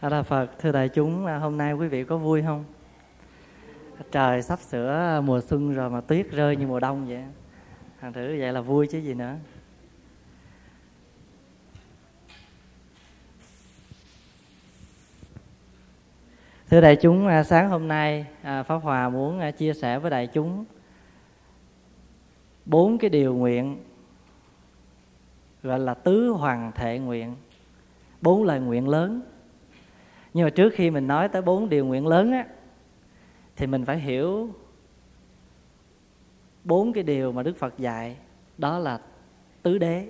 A Đà Phật, thưa đại chúng, à, hôm nay quý vị có vui không? Trời sắp sửa mùa xuân rồi mà tuyết rơi như mùa đông vậy. Thành thử vậy là vui chứ gì nữa. Thưa đại chúng, à, sáng hôm nay à, Pháp Hòa muốn chia sẻ với đại chúng bốn cái điều nguyện gọi là tứ hoàng thể nguyện bốn lời nguyện lớn nhưng mà trước khi mình nói tới bốn điều nguyện lớn á, thì mình phải hiểu bốn cái điều mà đức phật dạy, đó là tứ đế.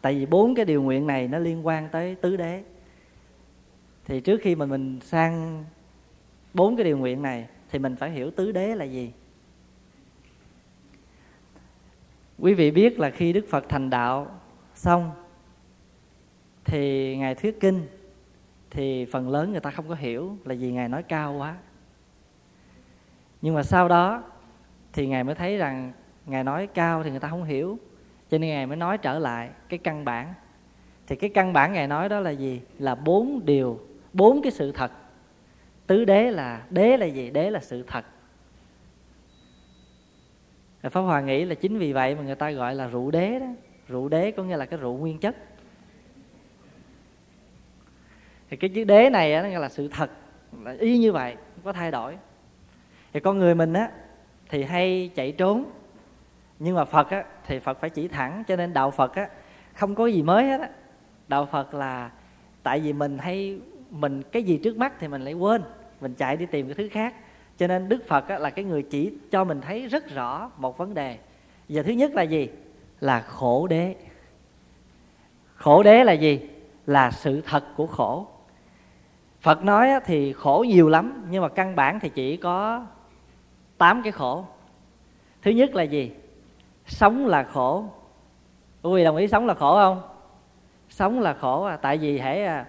Tại vì bốn cái điều nguyện này nó liên quan tới tứ đế. Thì trước khi mà mình sang bốn cái điều nguyện này, thì mình phải hiểu tứ đế là gì. Quý vị biết là khi đức phật thành đạo xong, thì ngài thuyết kinh thì phần lớn người ta không có hiểu là vì ngài nói cao quá. Nhưng mà sau đó thì ngài mới thấy rằng ngài nói cao thì người ta không hiểu. Cho nên ngài mới nói trở lại cái căn bản. Thì cái căn bản ngài nói đó là gì? Là bốn điều, bốn cái sự thật. Tứ đế là đế là gì? Đế là sự thật. Pháp Hòa nghĩ là chính vì vậy mà người ta gọi là rượu đế đó. Rượu đế có nghĩa là cái rượu nguyên chất thì cái chữ đế này á, là sự thật. Là y như vậy không có thay đổi. Thì con người mình á thì hay chạy trốn. Nhưng mà phật á thì phật phải chỉ thẳng. Cho nên đạo phật á không có gì mới hết á. Đạo phật là tại vì mình hay mình cái gì trước mắt thì mình lại quên. Mình chạy đi tìm cái thứ khác. Cho nên đức phật á, là cái người chỉ cho mình thấy rất rõ một vấn đề. Giờ thứ nhất là gì? Là khổ đế. Khổ đế là gì? Là sự thật của khổ. Phật nói thì khổ nhiều lắm nhưng mà căn bản thì chỉ có tám cái khổ. Thứ nhất là gì? Sống là khổ. Quý vị đồng ý sống là khổ không? Sống là khổ à, tại vì hãy à,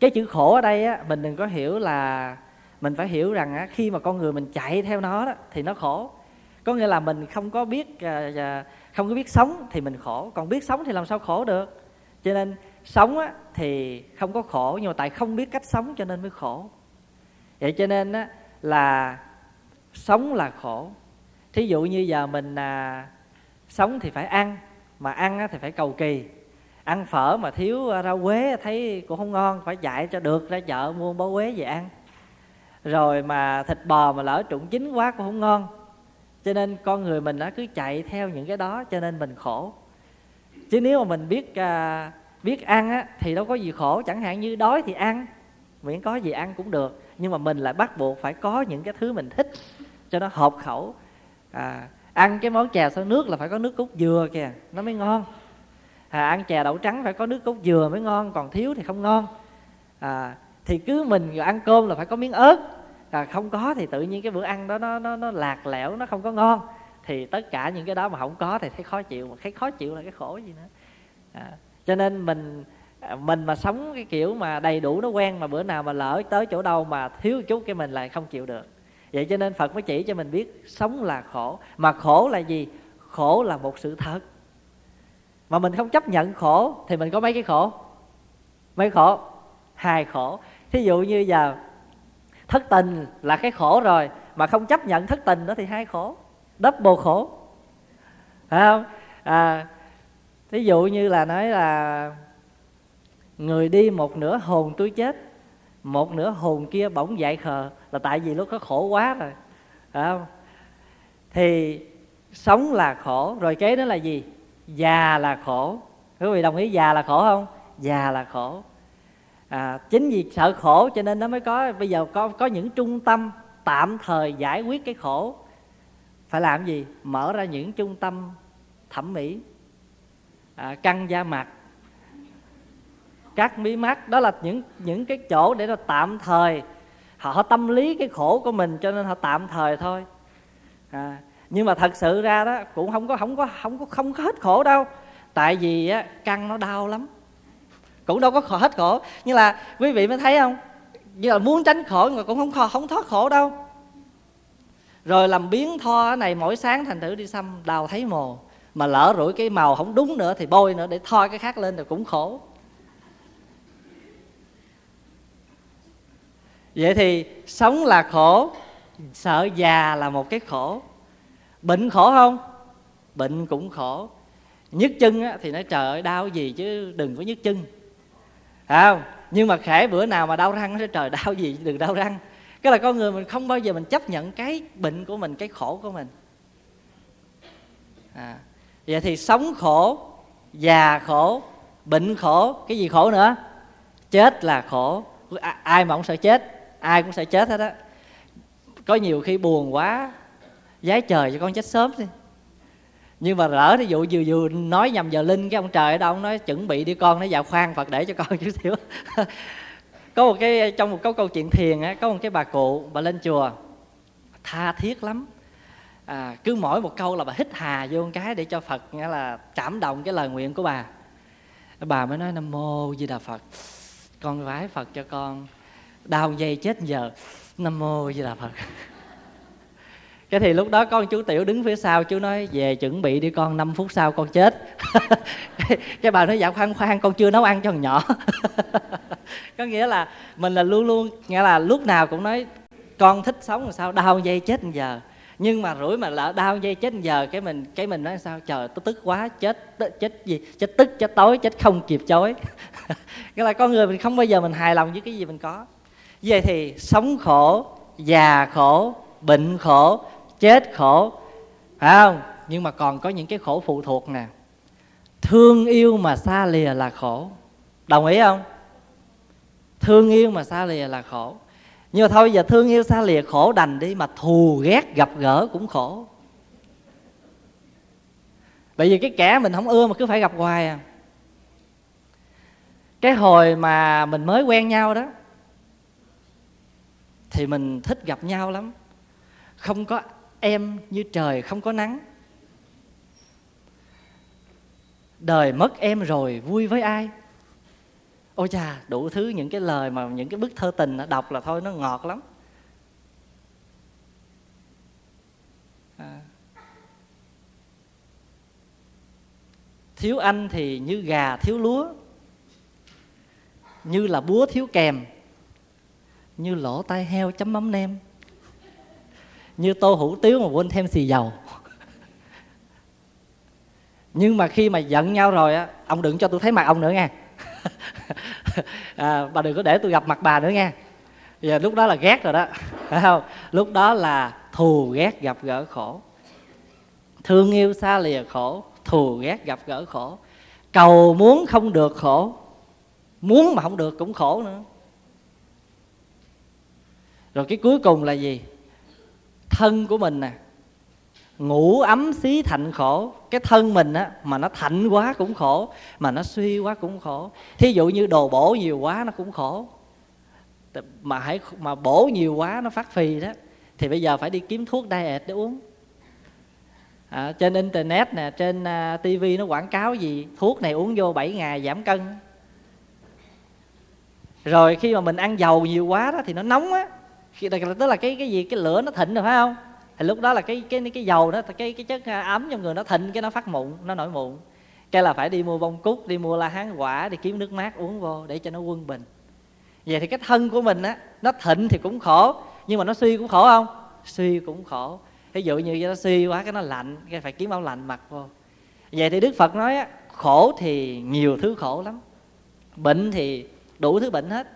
cái chữ khổ ở đây á, mình đừng có hiểu là mình phải hiểu rằng á, khi mà con người mình chạy theo nó đó thì nó khổ. Có nghĩa là mình không có biết à, à, không có biết sống thì mình khổ, còn biết sống thì làm sao khổ được. Cho nên sống á, thì không có khổ nhưng mà tại không biết cách sống cho nên mới khổ. Vậy cho nên á, là sống là khổ. Thí dụ như giờ mình à, sống thì phải ăn mà ăn á, thì phải cầu kỳ. Ăn phở mà thiếu à, rau quế thấy cũng không ngon phải chạy cho được ra chợ mua bó quế về ăn. Rồi mà thịt bò mà lỡ trụng chín quá cũng không ngon. Cho nên con người mình nó cứ chạy theo những cái đó cho nên mình khổ. Chứ nếu mà mình biết à, biết ăn á, thì đâu có gì khổ chẳng hạn như đói thì ăn. Miễn có gì ăn cũng được. Nhưng mà mình lại bắt buộc phải có những cái thứ mình thích cho nó hợp khẩu. À, ăn cái món chè sau nước là phải có nước cốt dừa kìa nó mới ngon. À, ăn chè đậu trắng phải có nước cốt dừa mới ngon còn thiếu thì không ngon. À, thì cứ mình ăn cơm là phải có miếng ớt. À, không có thì tự nhiên cái bữa ăn đó nó nó nó lạc lẽo nó không có ngon. Thì tất cả những cái đó mà không có thì thấy khó chịu mà thấy khó chịu là cái khổ gì nữa. À, cho nên mình à, mình mà sống cái kiểu mà đầy đủ nó quen mà bữa nào mà lỡ tới chỗ đâu mà thiếu chút cái mình lại không chịu được. Vậy cho nên phật mới chỉ cho mình biết sống là khổ. Mà khổ là gì? Khổ là một sự thật. Mà mình không chấp nhận khổ thì mình có mấy cái khổ? Mấy khổ? Hai khổ. Thí dụ như giờ thất tình là cái khổ rồi mà không chấp nhận thất tình đó thì hai khổ. Double khổ. Phải không? À, ví dụ như là nói là người đi một nửa hồn tôi chết một nửa hồn kia bỗng dại khờ là tại vì lúc đó khổ quá rồi phải không? Thì sống là khổ rồi kế đó là gì? Già là khổ. Quý vị đồng ý già là khổ không? Già là khổ. À, chính vì sợ khổ cho nên nó mới có bây giờ có có những trung tâm tạm thời giải quyết cái khổ. Phải làm gì? Mở ra những trung tâm thẩm mỹ à, căng da mặt. Cắt mí mắt đó là những những cái chỗ để nó tạm thời. Họ, họ tâm lý cái khổ của mình cho nên họ tạm thời thôi. À, nhưng mà thật sự ra đó cũng không có không có không có không có hết khổ đâu. Tại vì á, căng nó đau lắm. Cũng đâu có khổ, hết khổ. Như là quý vị mới thấy không? Như là muốn tránh khổ mà cũng không không thoát khổ đâu. Rồi làm biến tho này mỗi sáng thành thử đi xăm đào thấy mồ mà lỡ rủi cái màu không đúng nữa thì bôi nữa để thoi cái khác lên thì cũng khổ. Vậy thì sống là khổ sợ già là một cái khổ. Bệnh khổ không? Bệnh cũng khổ. Nhức chân á, thì nói trời ơi đau gì chứ đừng có nhức chân. Phải không? Nhưng mà khẽ bữa nào mà đau răng nó trời đau gì đừng đau răng. Cái là con người mình không bao giờ mình chấp nhận cái bệnh của mình cái khổ của mình. À, vậy thì sống khổ, già khổ, bệnh khổ, cái gì khổ nữa? Chết là khổ. Ai mà không sợ chết, ai cũng sợ chết hết á. Có nhiều khi buồn quá giái trời cho con chết sớm đi. Nhưng mà lỡ thí dụ vừa vừa nói nhầm giờ linh cái ông trời ở đâu, ông nói chuẩn bị đi con nó vào khoan phật để cho con chút xíu. Có một cái, trong một câu câu chuyện thiền á, có một cái bà cụ, bà lên chùa, tha thiết lắm à, cứ mỗi một câu là bà hít hà vô một cái để cho phật nghĩa là cảm động cái lời nguyện của bà. Bà mới nói nam mô di đà phật. Con vái phật cho con đau dây chết giờ. Nam mô di đà phật. Cái thì lúc đó con chú tiểu đứng phía sau chú nói về chuẩn bị đi con 5 phút sau con chết. Cái bà nói dạ khoan khoan con chưa nấu ăn cho thằng nhỏ. Có nghĩa là mình là luôn luôn nghĩa là lúc nào cũng nói con thích sống làm sao đau dây chết giờ nhưng mà rủi mà lỡ đau dây chết giờ, cái mình cái mình nói sao? Trời, tôi tức quá, chết chết gì? Chết tức, chết tối, chết không kịp chối. Cái là con người mình không bao giờ mình hài lòng với cái gì mình có. Vậy thì sống khổ, già khổ, bệnh khổ, chết khổ, phải không? Nhưng mà còn có những cái khổ phụ thuộc nè. Thương yêu mà xa lìa là khổ. Đồng ý không? Thương yêu mà xa lìa là khổ nhưng mà thôi giờ thương yêu xa lìa khổ đành đi mà thù ghét gặp gỡ cũng khổ. Bởi vì cái kẻ mình không ưa mà cứ phải gặp hoài à. Cái hồi mà mình mới quen nhau đó, thì mình thích gặp nhau lắm. Không có em như trời, không có nắng. Đời mất em rồi, vui với ai? Ôi chà, đủ thứ những cái lời mà những cái bức thơ tình đọc là thôi, nó ngọt lắm. À. thiếu anh thì như gà thiếu lúa, như là búa thiếu kèm, như lỗ tai heo chấm mắm nem, như tô hủ tiếu mà quên thêm xì dầu. Nhưng mà khi mà giận nhau rồi á, ông đừng cho tôi thấy mặt ông nữa nha à, bà đừng có để tôi gặp mặt bà nữa nha. Giờ lúc đó là ghét rồi đó phải không? Lúc đó là thù ghét gặp gỡ khổ. Thương yêu xa lìa khổ thù ghét gặp gỡ khổ. Cầu muốn không được khổ muốn mà không được cũng khổ nữa. Rồi cái cuối cùng là gì? Thân của mình nè ngủ ấm xí thạnh khổ. Cái thân mình á mà nó thạnh quá cũng khổ mà nó suy quá cũng khổ. Thí dụ như đồ bổ nhiều quá nó cũng khổ. Mà hãy mà bổ nhiều quá nó phát phì đó thì bây giờ phải đi kiếm thuốc diet để uống. À, trên internet nè trên à, uh, tivi nó quảng cáo gì thuốc này uống vô 7 ngày giảm cân. Rồi khi mà mình ăn dầu nhiều quá đó thì nó nóng á. Tức là cái cái gì? Cái lửa nó thịnh rồi phải không? Thì lúc đó là cái cái cái dầu đó, cái cái chất à, ấm trong người nó thịnh, cái nó phát mụn, nó nổi mụn. Cái là phải đi mua bông cúc, đi mua la hán quả, đi kiếm nước mát uống vô để cho nó quân bình. Vậy thì cái thân của mình á, nó thịnh thì cũng khổ, nhưng mà nó suy cũng khổ không? Suy cũng khổ. Ví dụ như nó suy quá, cái nó lạnh, cái phải kiếm áo lạnh mặc vô. Vậy thì đức phật nói á, khổ thì nhiều thứ khổ lắm. Bệnh thì đủ thứ bệnh hết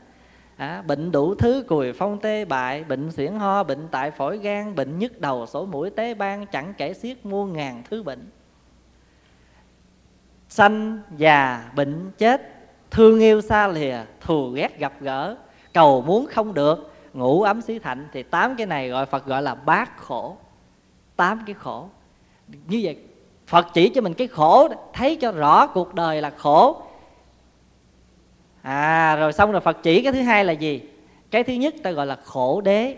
à, bệnh đủ thứ cùi phong tê bại bệnh xuyển ho bệnh tại phổi gan bệnh nhức đầu sổ mũi tế ban chẳng kể xiết muôn ngàn thứ bệnh. Sanh già bệnh chết thương yêu xa lìa thù ghét gặp gỡ cầu muốn không được ngủ ấm xí thạnh thì tám cái này gọi phật gọi là bát khổ. Tám cái khổ. Như vậy phật chỉ cho mình cái khổ thấy cho rõ cuộc đời là khổ à rồi xong rồi phật chỉ cái thứ hai là gì? Cái thứ nhất ta gọi là khổ đế.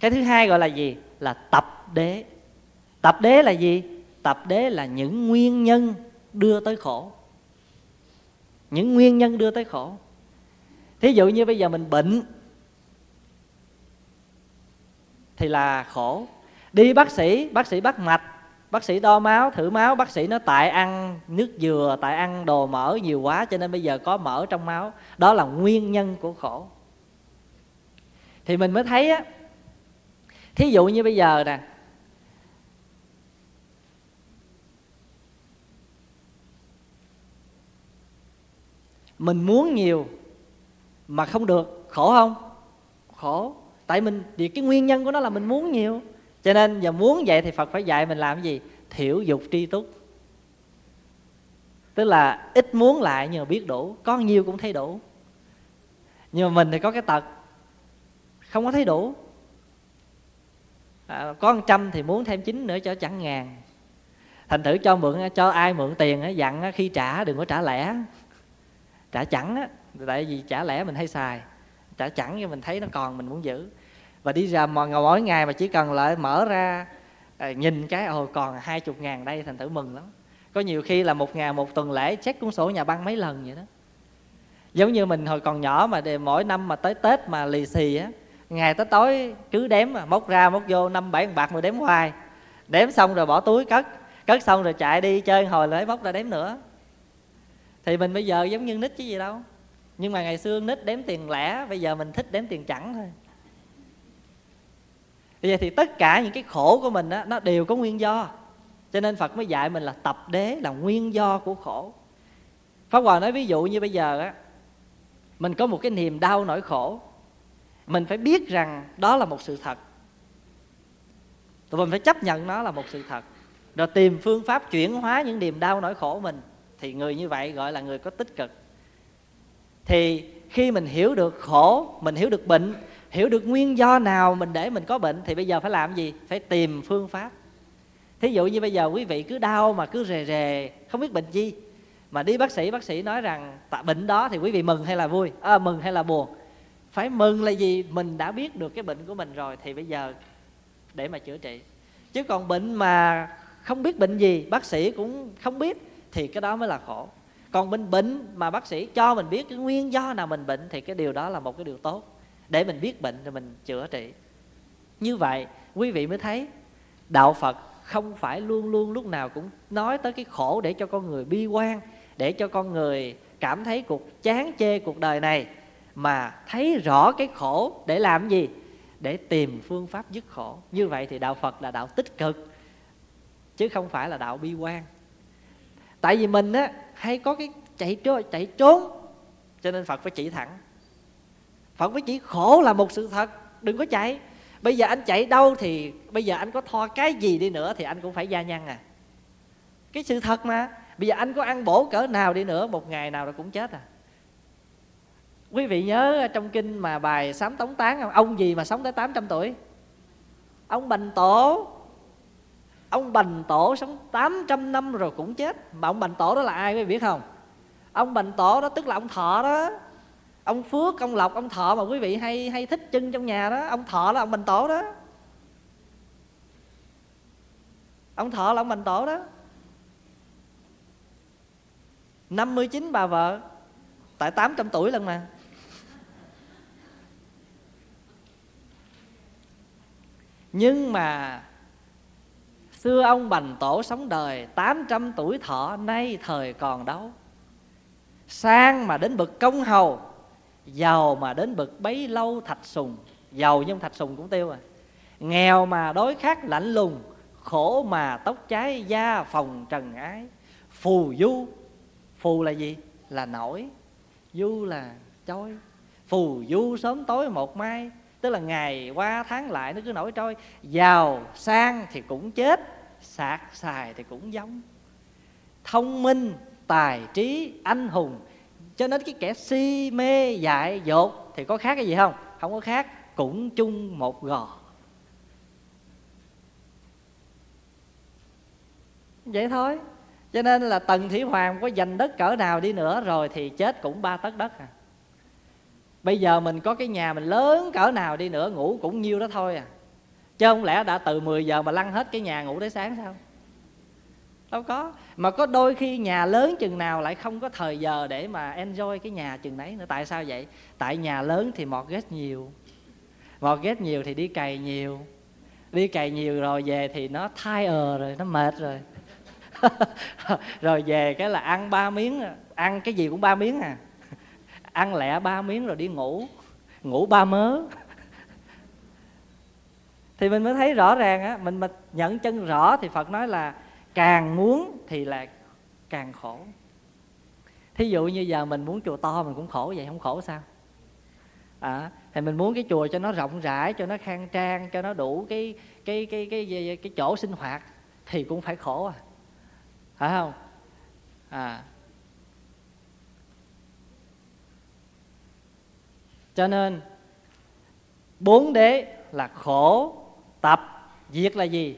Cái thứ hai gọi là gì? Là tập đế. Tập đế là gì? Tập đế là những nguyên nhân đưa tới khổ. Những nguyên nhân đưa tới khổ. Thí dụ như bây giờ mình bệnh, thì là khổ. Đi bác sĩ bác sĩ bắt mạch bác sĩ đo máu, thử máu, bác sĩ nó tại ăn nước dừa, tại ăn đồ mỡ nhiều quá cho nên bây giờ có mỡ trong máu. Đó là nguyên nhân của khổ. Thì mình mới thấy á, thí dụ như bây giờ nè, mình muốn nhiều mà không được, khổ không? Khổ. Tại mình vì cái nguyên nhân của nó là mình muốn nhiều cho nên giờ muốn vậy thì phật phải dạy mình làm cái gì? Thiểu dục tri túc. Tức là ít muốn lại nhưng mà biết đủ. Có nhiều cũng thấy đủ. Nhưng mà mình thì có cái tật không có thấy đủ. À, có một trăm thì muốn thêm chín nữa cho chẳng ngàn. Thành thử cho mượn cho ai mượn tiền dặn khi trả đừng có trả lẻ. Trả chẳng á tại vì trả lẻ mình hay xài. Trả chẳng cho mình thấy nó còn mình muốn giữ và đi ra mà mỗi ngày mà chỉ cần lại mở ra à, nhìn cái, ồ, còn hai chục ngàn đây, thành tử mừng lắm. Có nhiều khi là một ngày một tuần lễ check cuốn sổ nhà băng mấy lần vậy đó. Giống như mình hồi còn nhỏ mà để mỗi năm mà tới tết mà lì xì á, ngày tới tối cứ đếm mà móc ra móc vô năm bảy bạc mà đếm hoài. Đếm xong rồi bỏ túi cất cất xong rồi chạy đi chơi hồi lấy móc ra đếm nữa. Thì mình bây giờ giống như nít chứ gì đâu. Nhưng mà ngày xưa nít đếm tiền lẻ, bây giờ mình thích đếm tiền chẳng thôi vậy thì tất cả những cái khổ của mình đó, nó đều có nguyên do. Cho nên phật mới dạy mình là tập đế là nguyên do của khổ. Pháp hòa nói ví dụ như bây giờ á mình có một cái niềm đau nỗi khổ mình phải biết rằng đó là một sự thật. Tụi mình phải chấp nhận nó là một sự thật. Rồi tìm phương pháp chuyển hóa những niềm đau nỗi khổ mình thì người như vậy gọi là người có tích cực. Thì khi mình hiểu được khổ mình hiểu được bệnh hiểu được nguyên do nào mình để mình có bệnh thì bây giờ phải làm gì? Phải tìm phương pháp. Thí dụ như bây giờ quý vị cứ đau mà cứ rề rề không biết bệnh gì mà đi bác sĩ bác sĩ nói rằng tại bệnh đó thì quý vị mừng hay là vui? À, mừng hay là buồn? Phải mừng là gì? Mình đã biết được cái bệnh của mình rồi thì bây giờ để mà chữa trị. Chứ còn bệnh mà không biết bệnh gì bác sĩ cũng không biết thì cái đó mới là khổ. Còn mình bệnh mà bác sĩ cho mình biết cái nguyên do nào mình bệnh thì cái điều đó là một cái điều tốt để mình biết bệnh rồi mình chữa trị. Như vậy, quý vị mới thấy đạo phật không phải luôn luôn lúc nào cũng nói tới cái khổ để cho con người bi quan, để cho con người cảm thấy cuộc chán chê cuộc đời này, mà thấy rõ cái khổ để làm gì? Để tìm phương pháp dứt khổ. Như vậy thì đạo phật là đạo tích cực, chứ không phải là đạo bi quan. Tại vì mình á, hay có cái chạy trốn chạy trốn, cho nên phật phải chỉ thẳng phật mới chỉ, khổ là một sự thật, đừng có chạy. Bây giờ anh chạy đâu thì bây giờ anh có thoa cái gì đi nữa thì anh cũng phải gia nhân à. Cái sự thật mà. Bây giờ anh có ăn bổ cỡ nào đi nữa, một ngày nào rồi cũng chết à. Quý vị nhớ trong kinh mà bài sám tống tán không? Ông gì mà sống tới 800 tuổi? Ông bành tổ. Ông bành tổ sống 800 năm rồi cũng chết. Mà ông bành tổ đó là ai quý vị biết không? Ông bành tổ đó tức là ông thọ đó ông phước, ông lộc, ông thọ mà quý vị hay hay thích chân trong nhà đó, ông thọ là ông bình tổ đó. Ông thọ là ông bình tổ đó. 59 bà vợ, tại 800 tuổi lần mà. Nhưng mà xưa ông bành tổ sống đời 800 tuổi thọ, nay thời còn đâu sang mà đến bậc công hầu giàu mà đến bậc bấy lâu thạch sùng. Giàu nhưng thạch sùng cũng tiêu à. Nghèo mà đối khắc lạnh lùng. Khổ mà tóc cháy da phòng trần ái. Phù du. Phù là gì? Là nổi. Du là trôi phù du sớm tối một mai. Tức là ngày qua tháng lại nó cứ nổi trôi. Giàu sang thì cũng chết, sạc xài thì cũng giống. Thông minh, tài trí, anh hùng cho nên cái kẻ si mê dại dột thì có khác cái gì không? Không có khác, cũng chung một gò. Vậy thôi. Cho nên là tần thủy hoàng có giành đất cỡ nào đi nữa rồi thì chết cũng ba tấc đất à. Bây giờ mình có cái nhà mình lớn cỡ nào đi nữa, ngủ cũng nhiêu đó thôi à. Chứ không lẽ đã từ 10 giờ mà lăn hết cái nhà ngủ tới sáng sao? Đâu có. Mà có đôi khi nhà lớn chừng nào lại không có thời giờ để mà enjoy cái nhà chừng đấy nữa. Tại sao vậy? Tại nhà lớn thì mọt ghét nhiều. Mọt ghét nhiều thì đi cày nhiều. Đi cày nhiều rồi về thì nó thai ờ rồi, nó mệt rồi. Rồi về cái là ăn ba miếng, ăn cái gì cũng ba miếng à. Ăn lẹ ba miếng rồi đi ngủ. Ngủ ba mớ. Thì mình mới thấy rõ ràng á, mình mà nhận chân rõ thì phật nói là càng muốn thì là càng khổ. Thí dụ như giờ mình muốn chùa to mình cũng khổ vậy không khổ sao? À, thì mình muốn cái chùa cho nó rộng rãi cho nó khang trang cho nó đủ cái cái cái cái cái, cái chỗ sinh hoạt thì cũng phải khổ à. Phải không? À. Cho nên bốn đế là khổ tập diệt là gì?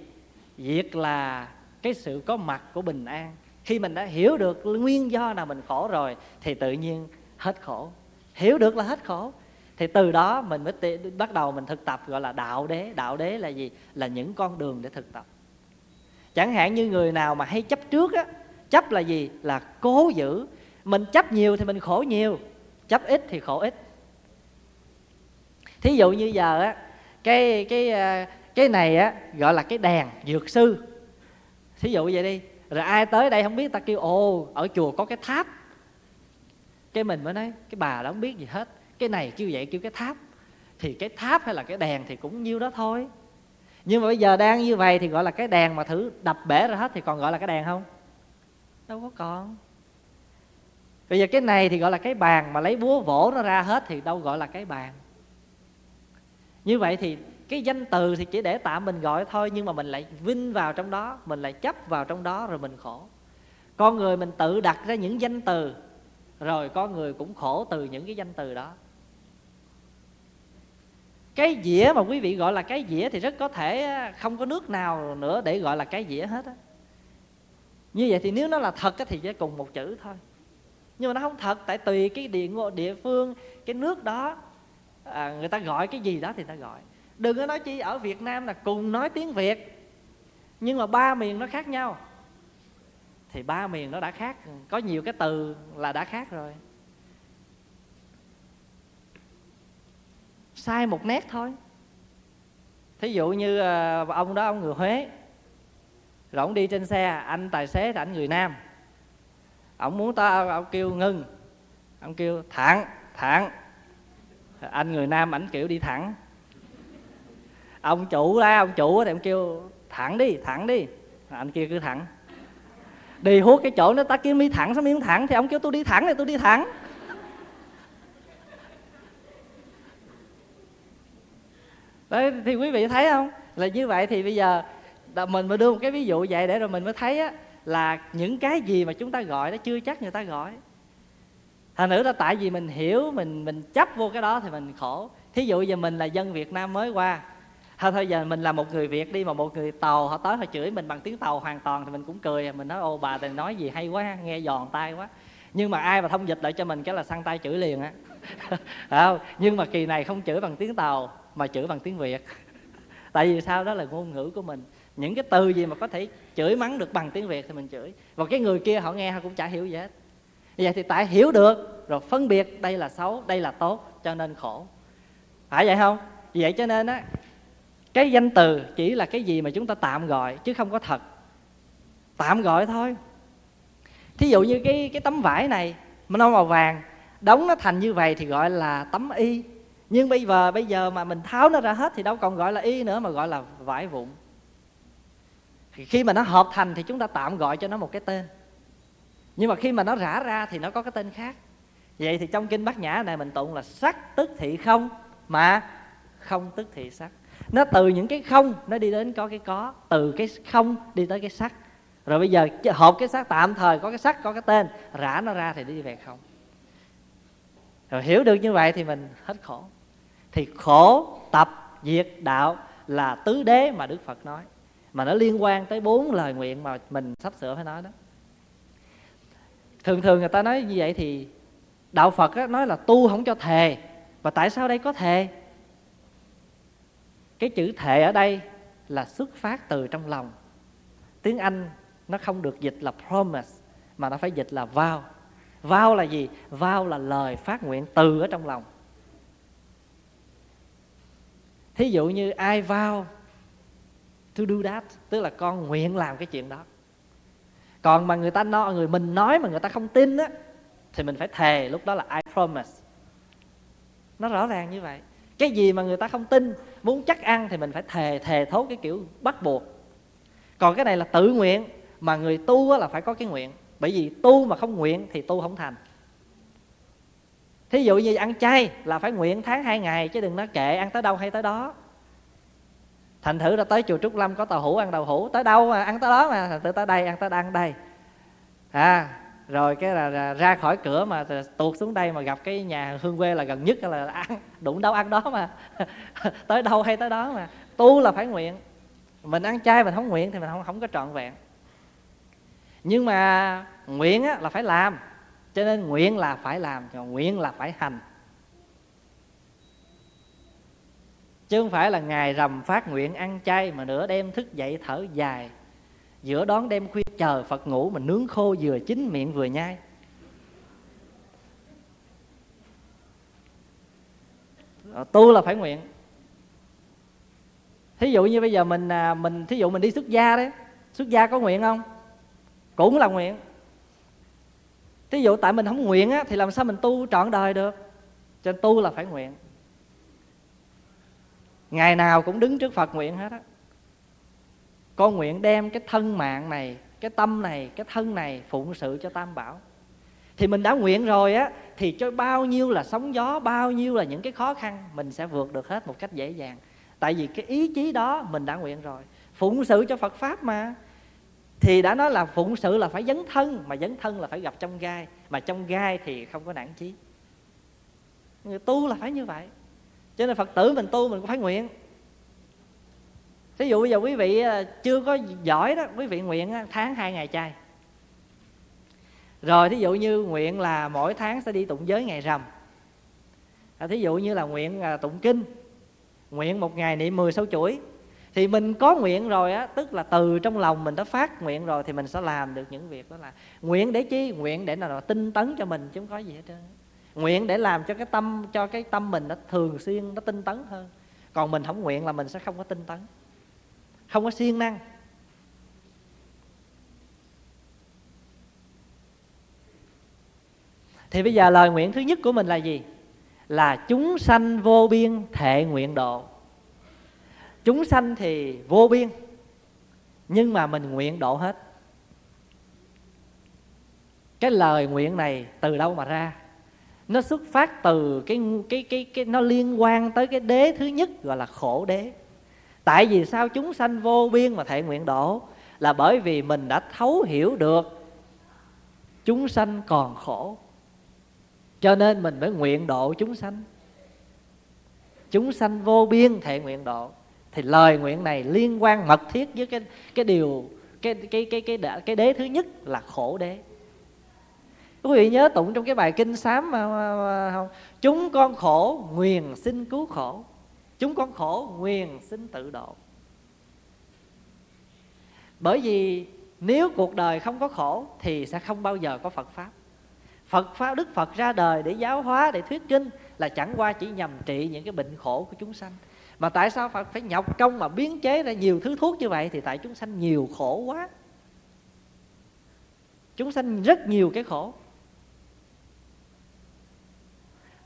Diệt là cái sự có mặt của bình an. Khi mình đã hiểu được nguyên do nào mình khổ rồi, thì tự nhiên hết khổ. Hiểu được là hết khổ. Thì từ đó mình mới bắt đầu mình thực tập gọi là đạo đế. Đạo đế là gì? Là những con đường để thực tập. Chẳng hạn như người nào mà hay chấp trước á, chấp là gì? Là cố giữ. Mình chấp nhiều thì mình khổ nhiều, chấp ít thì khổ ít. Thí dụ như giờ á, cái cái à, cái này á, gọi là cái đèn dược sư thí dụ vậy đi. Rồi ai tới đây không biết ta kêu ồ ở chùa có cái tháp. Cái mình mới nói cái bà đó không biết gì hết. Cái này kêu vậy kêu cái tháp. Thì cái tháp hay là cái đèn thì cũng nhiêu đó thôi. Nhưng mà bây giờ đang như vậy thì gọi là cái đèn mà thử đập bể ra hết thì còn gọi là cái đèn không? Đâu có còn. Bây giờ cái này thì gọi là cái bàn mà lấy búa vỗ nó ra hết thì đâu gọi là cái bàn. Như vậy thì cái danh từ thì chỉ để tạm mình gọi thôi nhưng mà mình lại vinh vào trong đó mình lại chấp vào trong đó rồi mình khổ. Con người mình tự đặt ra những danh từ rồi con người cũng khổ từ những cái danh từ đó. Cái dĩa mà quý vị gọi là cái dĩa thì rất có thể không có nước nào nữa để gọi là cái dĩa hết á. Như vậy thì nếu nó là thật thì chỉ cùng một chữ thôi. Nhưng mà nó không thật tại tùy cái địa địa phương cái nước đó à, người ta gọi cái gì đó thì ta gọi đừng có nói chi, ở việt nam là cùng nói tiếng việt, nhưng mà ba miền nó khác nhau. Thì ba miền nó đã khác, có nhiều cái từ là đã khác rồi. Sai một nét thôi. Thí dụ như ờ, ông đó, ông người huế, rồi ông đi trên xe, anh tài xế thì anh người nam. Ông muốn ta ông kêu ngưng ông kêu thẳng thẳng. Anh người nam ảnh kiểu đi thẳng ông chủ la ông chủ thì ông kêu, thẳng đi thẳng đi. Anh kia cứ thẳng. Đi hút cái chỗ nó ta kêu mi thẳng, sao mi không thẳng? Thì ông kêu, tôi đi thẳng thì tôi đi thẳng. Đấy, thì quý vị thấy không? Là như vậy thì bây giờ mình mới đưa một cái ví dụ vậy để rồi mình mới thấy á, là những cái gì mà chúng ta gọi nó chưa chắc người ta gọi. Thành nữ là tại vì mình hiểu, mình mình chấp vô cái đó thì mình khổ. Thí dụ giờ mình là dân việt nam mới qua thôi thôi, giờ mình là một người việt đi mà một người tàu, họ tới họ chửi mình bằng tiếng tàu hoàn toàn thì mình cũng cười. Mình nói, ô, bà thì nói gì hay quá, nghe giòn tay quá. Nhưng mà ai mà thông dịch lại cho mình cái là săn tay chửi liền á. Không? Nhưng mà kỳ này không chửi bằng tiếng tàu, mà chửi bằng tiếng việt. Tại vì sao? Đó là ngôn ngữ của mình. Những cái từ gì mà có thể chửi mắng được bằng tiếng việt thì mình chửi. Và cái người kia họ nghe, họ cũng chả hiểu gì hết. Vậy thì tại hiểu được, rồi phân biệt đây là xấu, đây là tốt, cho nên khổ. Phải vậy không? Vậy cho nên á cái danh từ chỉ là cái gì mà chúng ta tạm gọi, chứ không có thật. Tạm gọi thôi. Thí dụ như cái cái tấm vải này, mà nó màu vàng, đóng nó thành như vậy thì gọi là tấm y. Nhưng bây giờ bây giờ mà mình tháo nó ra hết thì đâu còn gọi là y nữa, mà gọi là vải vụn. Thì khi mà nó hợp thành thì chúng ta tạm gọi cho nó một cái tên. Nhưng mà khi mà nó rã ra thì nó có cái tên khác. Vậy thì trong kinh bát nhã này mình tụng là sắc tức thị không, mà không tức thị sắc nó từ những cái không, nó đi đến có cái có. Từ cái không, đi tới cái sắc. Rồi bây giờ hộp cái sắc, tạm thời có cái sắc, có cái tên. Rã nó ra thì đi về không. Rồi hiểu được như vậy thì mình hết khổ. Thì khổ, tập, diệt đạo là tứ đế mà đức phật nói. Mà nó liên quan tới bốn lời nguyện mà mình sắp sửa phải nói đó. Thường thường người ta nói như vậy thì đạo phật nói là tu không cho thề. Và tại sao đây có thề? Cái chữ thệ ở đây là xuất phát từ trong lòng. Tiếng anh nó không được dịch là promise mà nó phải dịch là vow vow là gì? Vow là lời phát nguyện từ ở trong lòng. Thí dụ như ai vow to do that tức là con nguyện làm cái chuyện đó. Còn mà người ta nói người mình nói mà người ta không tin á, thì mình phải thề lúc đó là I promise nó rõ ràng như vậy. Cái gì mà người ta không tin muốn chắc ăn thì mình phải thề thề thốt cái kiểu bắt buộc. Còn cái này là tự nguyện, mà người tu là phải có cái nguyện. Bởi vì tu mà không nguyện thì tu không thành. Thí dụ như ăn chay là phải nguyện tháng hai ngày, chứ đừng nói kệ ăn tới đâu hay tới đó. Thành thử là tới chùa trúc lâm có tàu hủ ăn tàu hủ, tới đâu mà ăn tới đó mà, thành thử tới đây ăn tới ăn đây. À rồi cái là, là ra khỏi cửa mà tuột xuống đây mà gặp cái nhà hương quê là gần nhất là ăn đụng đâu ăn đó mà. Tới đâu hay tới đó mà. Tu là phải nguyện. Mình ăn chay mình không nguyện thì mình không không có trọn vẹn. Nhưng mà nguyện á, là phải làm. Cho nên nguyện là phải làm còn nguyện là phải hành. Chứ không phải là ngày rằm phát nguyện ăn chay mà nửa đêm thức dậy thở dài giữa đón đêm khuya chờ phật ngủ mình nướng khô vừa chín miệng vừa nhai. Ờ, tu là phải nguyện. Thí dụ như bây giờ mình à, mình thí dụ mình đi xuất gia đấy xuất gia có nguyện không? Cũng là nguyện. Thí dụ tại mình không nguyện á, thì làm sao mình tu trọn đời được? Cho nên tu là phải nguyện. Ngày nào cũng đứng trước phật nguyện hết á con nguyện đem cái thân mạng này, cái tâm này, cái thân này phụng sự cho tam bảo. Thì mình đã nguyện rồi á, thì cho bao nhiêu là sóng gió, bao nhiêu là những cái khó khăn, mình sẽ vượt được hết một cách dễ dàng. Tại vì cái ý chí đó mình đã nguyện rồi. Phụng sự cho phật pháp mà. Thì đã nói là phụng sự là phải dấn thân, mà dấn thân là phải gặp trong gai, mà trong gai thì không có nản chí. Người tu là phải như vậy. Cho nên phật tử mình tu mình cũng phải nguyện thí dụ bây giờ quý vị à, chưa có giỏi đó quý vị nguyện tháng hai ngày chay. Rồi thí dụ như nguyện là mỗi tháng sẽ đi tụng giới ngày rằm. À, thí dụ như là nguyện à, tụng kinh nguyện một ngày niệm 10 sáu chuỗi. Thì mình có nguyện rồi á tức là từ trong lòng mình đã phát nguyện rồi thì mình sẽ làm được những việc đó là nguyện để chi? Nguyện để nào tinh tấn cho mình chứ không có gì hết trơn. Nguyện để làm cho cái tâm cho cái tâm mình nó thường xuyên nó tinh tấn hơn. Còn mình không nguyện là mình sẽ không có tinh tấn không có siêng năng. Thì bây giờ lời nguyện thứ nhất của mình là gì? Là chúng sanh vô biên thệ nguyện độ. Chúng sanh thì vô biên, nhưng mà mình nguyện độ hết. Cái lời nguyện này từ đâu mà ra? Nó xuất phát từ cái cái cái cái, nó liên quan tới cái đế thứ nhất, gọi là khổ đế tại vì sao chúng sanh vô biên mà thệ nguyện độ? Là bởi vì mình đã thấu hiểu được chúng sanh còn khổ. Cho nên mình mới nguyện độ chúng sanh. Chúng sanh vô biên thệ nguyện độ. Thì lời nguyện này liên quan mật thiết với cái cái điều cái cái cái cái cái, cái đế thứ nhất là khổ đế. Quý vị nhớ tụng trong cái bài kinh sám mà, mà, mà không? Chúng con khổ nguyền xin cứu khổ chúng con khổ nguyền xin tự độ. Bởi vì nếu cuộc đời không có khổ, thì sẽ không bao giờ có phật pháp. Phật pháp, đức phật ra đời để giáo hóa, để thuyết kinh là chẳng qua chỉ nhằm trị những cái bệnh khổ của chúng sanh. Mà tại sao phật phải nhọc công mà biến chế ra nhiều thứ thuốc như vậy? Thì tại chúng sanh nhiều khổ quá. Chúng sanh rất nhiều cái khổ.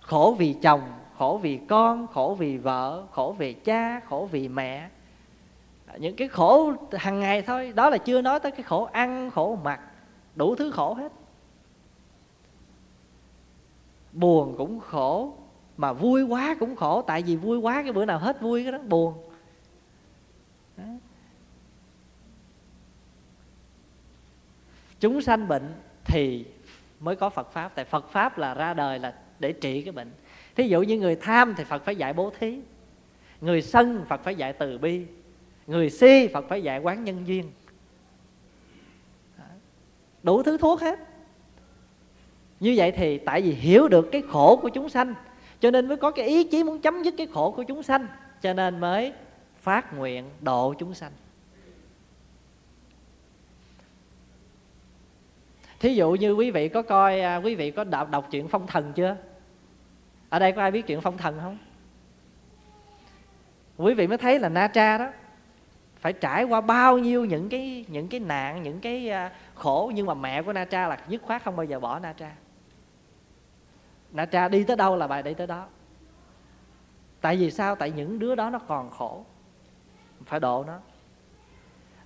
Khổ vì chồng khổ vì con, khổ vì vợ, khổ vì cha, khổ vì mẹ. Những cái khổ hàng ngày thôi, đó là chưa nói tới cái khổ ăn, khổ mặc, đủ thứ khổ hết. Buồn cũng khổ, mà vui quá cũng khổ, tại vì vui quá cái bữa nào hết vui cái đó, buồn. Đó. chúng sanh bệnh thì mới có phật pháp, tại phật pháp là ra đời là để trị cái bệnh thí dụ như người tham thì phật phải dạy bố thí. Người sân phật phải dạy từ bi. Người si phật phải dạy quán nhân duyên. Đủ thứ thuốc hết. Như vậy thì tại vì hiểu được cái khổ của chúng sanh cho nên mới có cái ý chí muốn chấm dứt cái khổ của chúng sanh cho nên mới phát nguyện độ chúng sanh. Thí dụ như quý vị có coi à, quý vị có đọc, đọc chuyện phong thần chưa? Ở đây có ai biết chuyện phong thần không? Quý vị mới thấy là na tra đó, phải trải qua bao nhiêu những cái những cái nạn, những cái à, khổ. Nhưng mà mẹ của na tra là dứt khoát không bao giờ bỏ na tra na tra đi tới đâu là bài đi tới đó. Tại vì sao? Tại những đứa đó nó còn khổ, phải độ nó.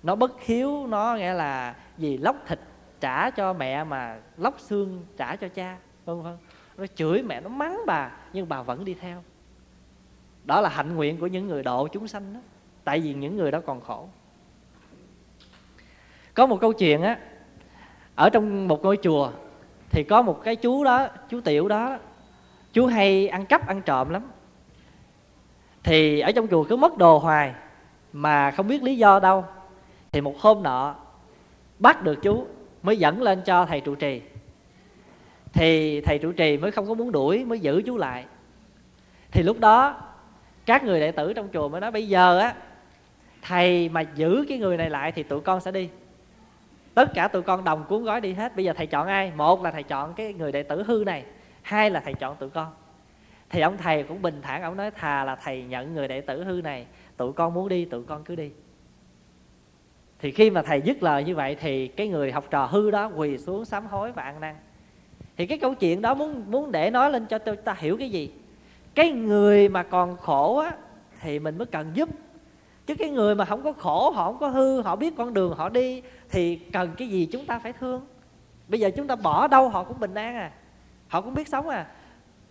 Nó bất hiếu, nó nghĩa là gì lóc thịt trả cho mẹ mà lóc xương trả cho cha vân vân nó chửi mẹ, nó mắng bà, nhưng bà vẫn đi theo. Đó là hạnh nguyện của những người độ chúng sanh đó. Tại vì những người đó còn khổ. Có một câu chuyện á, ở trong một ngôi chùa, thì có một cái chú đó, chú tiểu đó, chú hay ăn cắp, ăn trộm lắm. Thì ở trong chùa cứ mất đồ hoài, mà không biết lý do đâu. Thì một hôm nọ, bắt được chú, mới dẫn lên cho thầy trụ trì thì thầy trụ trì mới không có muốn đuổi, mới giữ chú lại. Thì lúc đó, các người đệ tử trong chùa mới nói, bây giờ á, thầy mà giữ cái người này lại thì tụi con sẽ đi. Tất cả tụi con đồng cuốn gói đi hết. Bây giờ thầy chọn ai? Một là thầy chọn cái người đệ tử hư này, hai là thầy chọn tụi con. Thì ông thầy cũng bình thản, ông nói, thà là thầy nhận người đệ tử hư này, tụi con muốn đi, tụi con cứ đi. Thì khi mà thầy dứt lời như vậy thì cái người học trò hư đó quỳ xuống sám hối và ăn năn thì cái câu chuyện đó muốn muốn để nói lên cho tôi ta hiểu cái gì? Cái người mà còn khổ á, thì mình mới cần giúp. Chứ cái người mà không có khổ, họ không có hư, họ biết con đường họ đi, thì cần cái gì chúng ta phải thương? Bây giờ chúng ta bỏ đâu, họ cũng bình an à. Họ cũng biết sống à.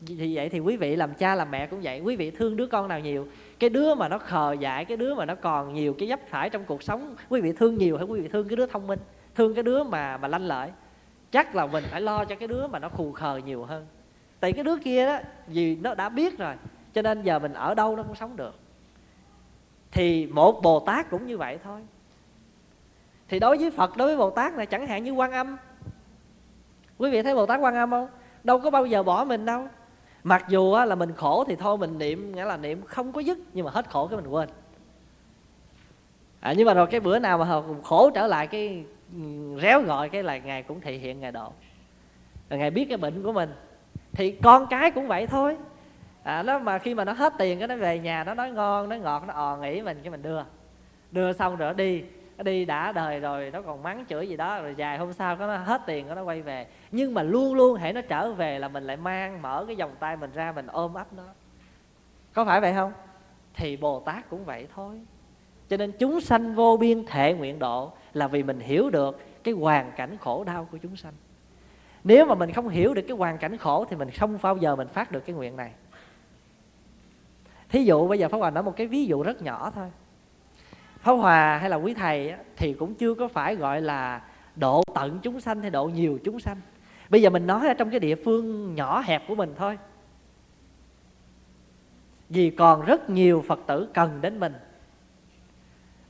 Thì vậy thì quý vị làm cha làm mẹ cũng vậy. Quý vị thương đứa con nào nhiều, cái đứa mà nó khờ dại, cái đứa mà nó còn nhiều cái dấp phải trong cuộc sống, quý vị thương nhiều hay quý vị thương cái đứa thông minh? Thương cái đứa mà mà lanh lợi? Chắc là mình phải lo cho cái đứa mà nó khù khờ nhiều hơn. Tại cái đứa kia đó vì nó đã biết rồi cho nên giờ mình ở đâu nó cũng sống được. Thì một bồ tát cũng như vậy thôi. Thì đối với phật đối với bồ tát này chẳng hạn như quan âm. Quý vị thấy bồ tát quan âm không? Đâu có bao giờ bỏ mình đâu. Mặc dù là mình khổ thì thôi mình niệm nghĩa là niệm không có dứt nhưng mà hết khổ cái mình quên. À, nhưng mà rồi cái bữa nào mà khổ trở lại cái réo gọi cái là ngài cũng thị hiện ngài độ. Rồi ngài biết cái bệnh của mình. Thì con cái cũng vậy thôi. À, nó mà khi mà nó hết tiền cái nó về nhà nó nói ngon nó ngọt nó ò nghĩ mình cái mình đưa. Đưa xong rồi nó đi. Nó đi đã đời rồi nó còn mắng chửi gì đó rồi dài hôm sau nó hết tiền nó quay về. Nhưng mà luôn luôn hãy nó trở về là mình lại mang mở cái vòng tay mình ra mình ôm ấp nó. Có phải vậy không? Thì bồ tát cũng vậy thôi. Cho nên chúng sanh vô biên thể nguyện độ là vì mình hiểu được cái hoàn cảnh khổ đau của chúng sanh. Nếu mà mình không hiểu được cái hoàn cảnh khổ thì mình không bao giờ mình phát được cái nguyện này. Thí dụ bây giờ pháp hòa nói một cái ví dụ rất nhỏ thôi. Pháp hòa hay là quý thầy thì cũng chưa có phải gọi là độ tận chúng sanh hay độ nhiều chúng sanh. Bây giờ mình nói ở trong cái địa phương nhỏ hẹp của mình thôi. Vì còn rất nhiều phật tử cần đến mình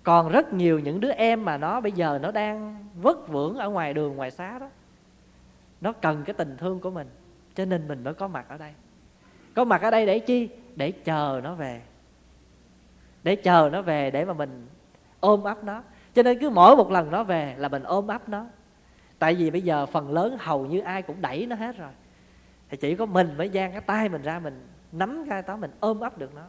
còn rất nhiều những đứa em mà nó bây giờ nó đang vất vưởng ở ngoài đường, ngoài xá đó, nó cần cái tình thương của mình. Cho nên mình mới có mặt ở đây. Có mặt ở đây để chi? Để chờ nó về. Để chờ nó về để mà mình ôm ấp nó. Cho nên cứ mỗi một lần nó về là mình ôm ấp nó. Tại vì bây giờ phần lớn hầu như ai cũng đẩy nó hết rồi. Thì chỉ có mình mới giang cái tay mình ra, mình nắm cái đó, mình ôm ấp được nó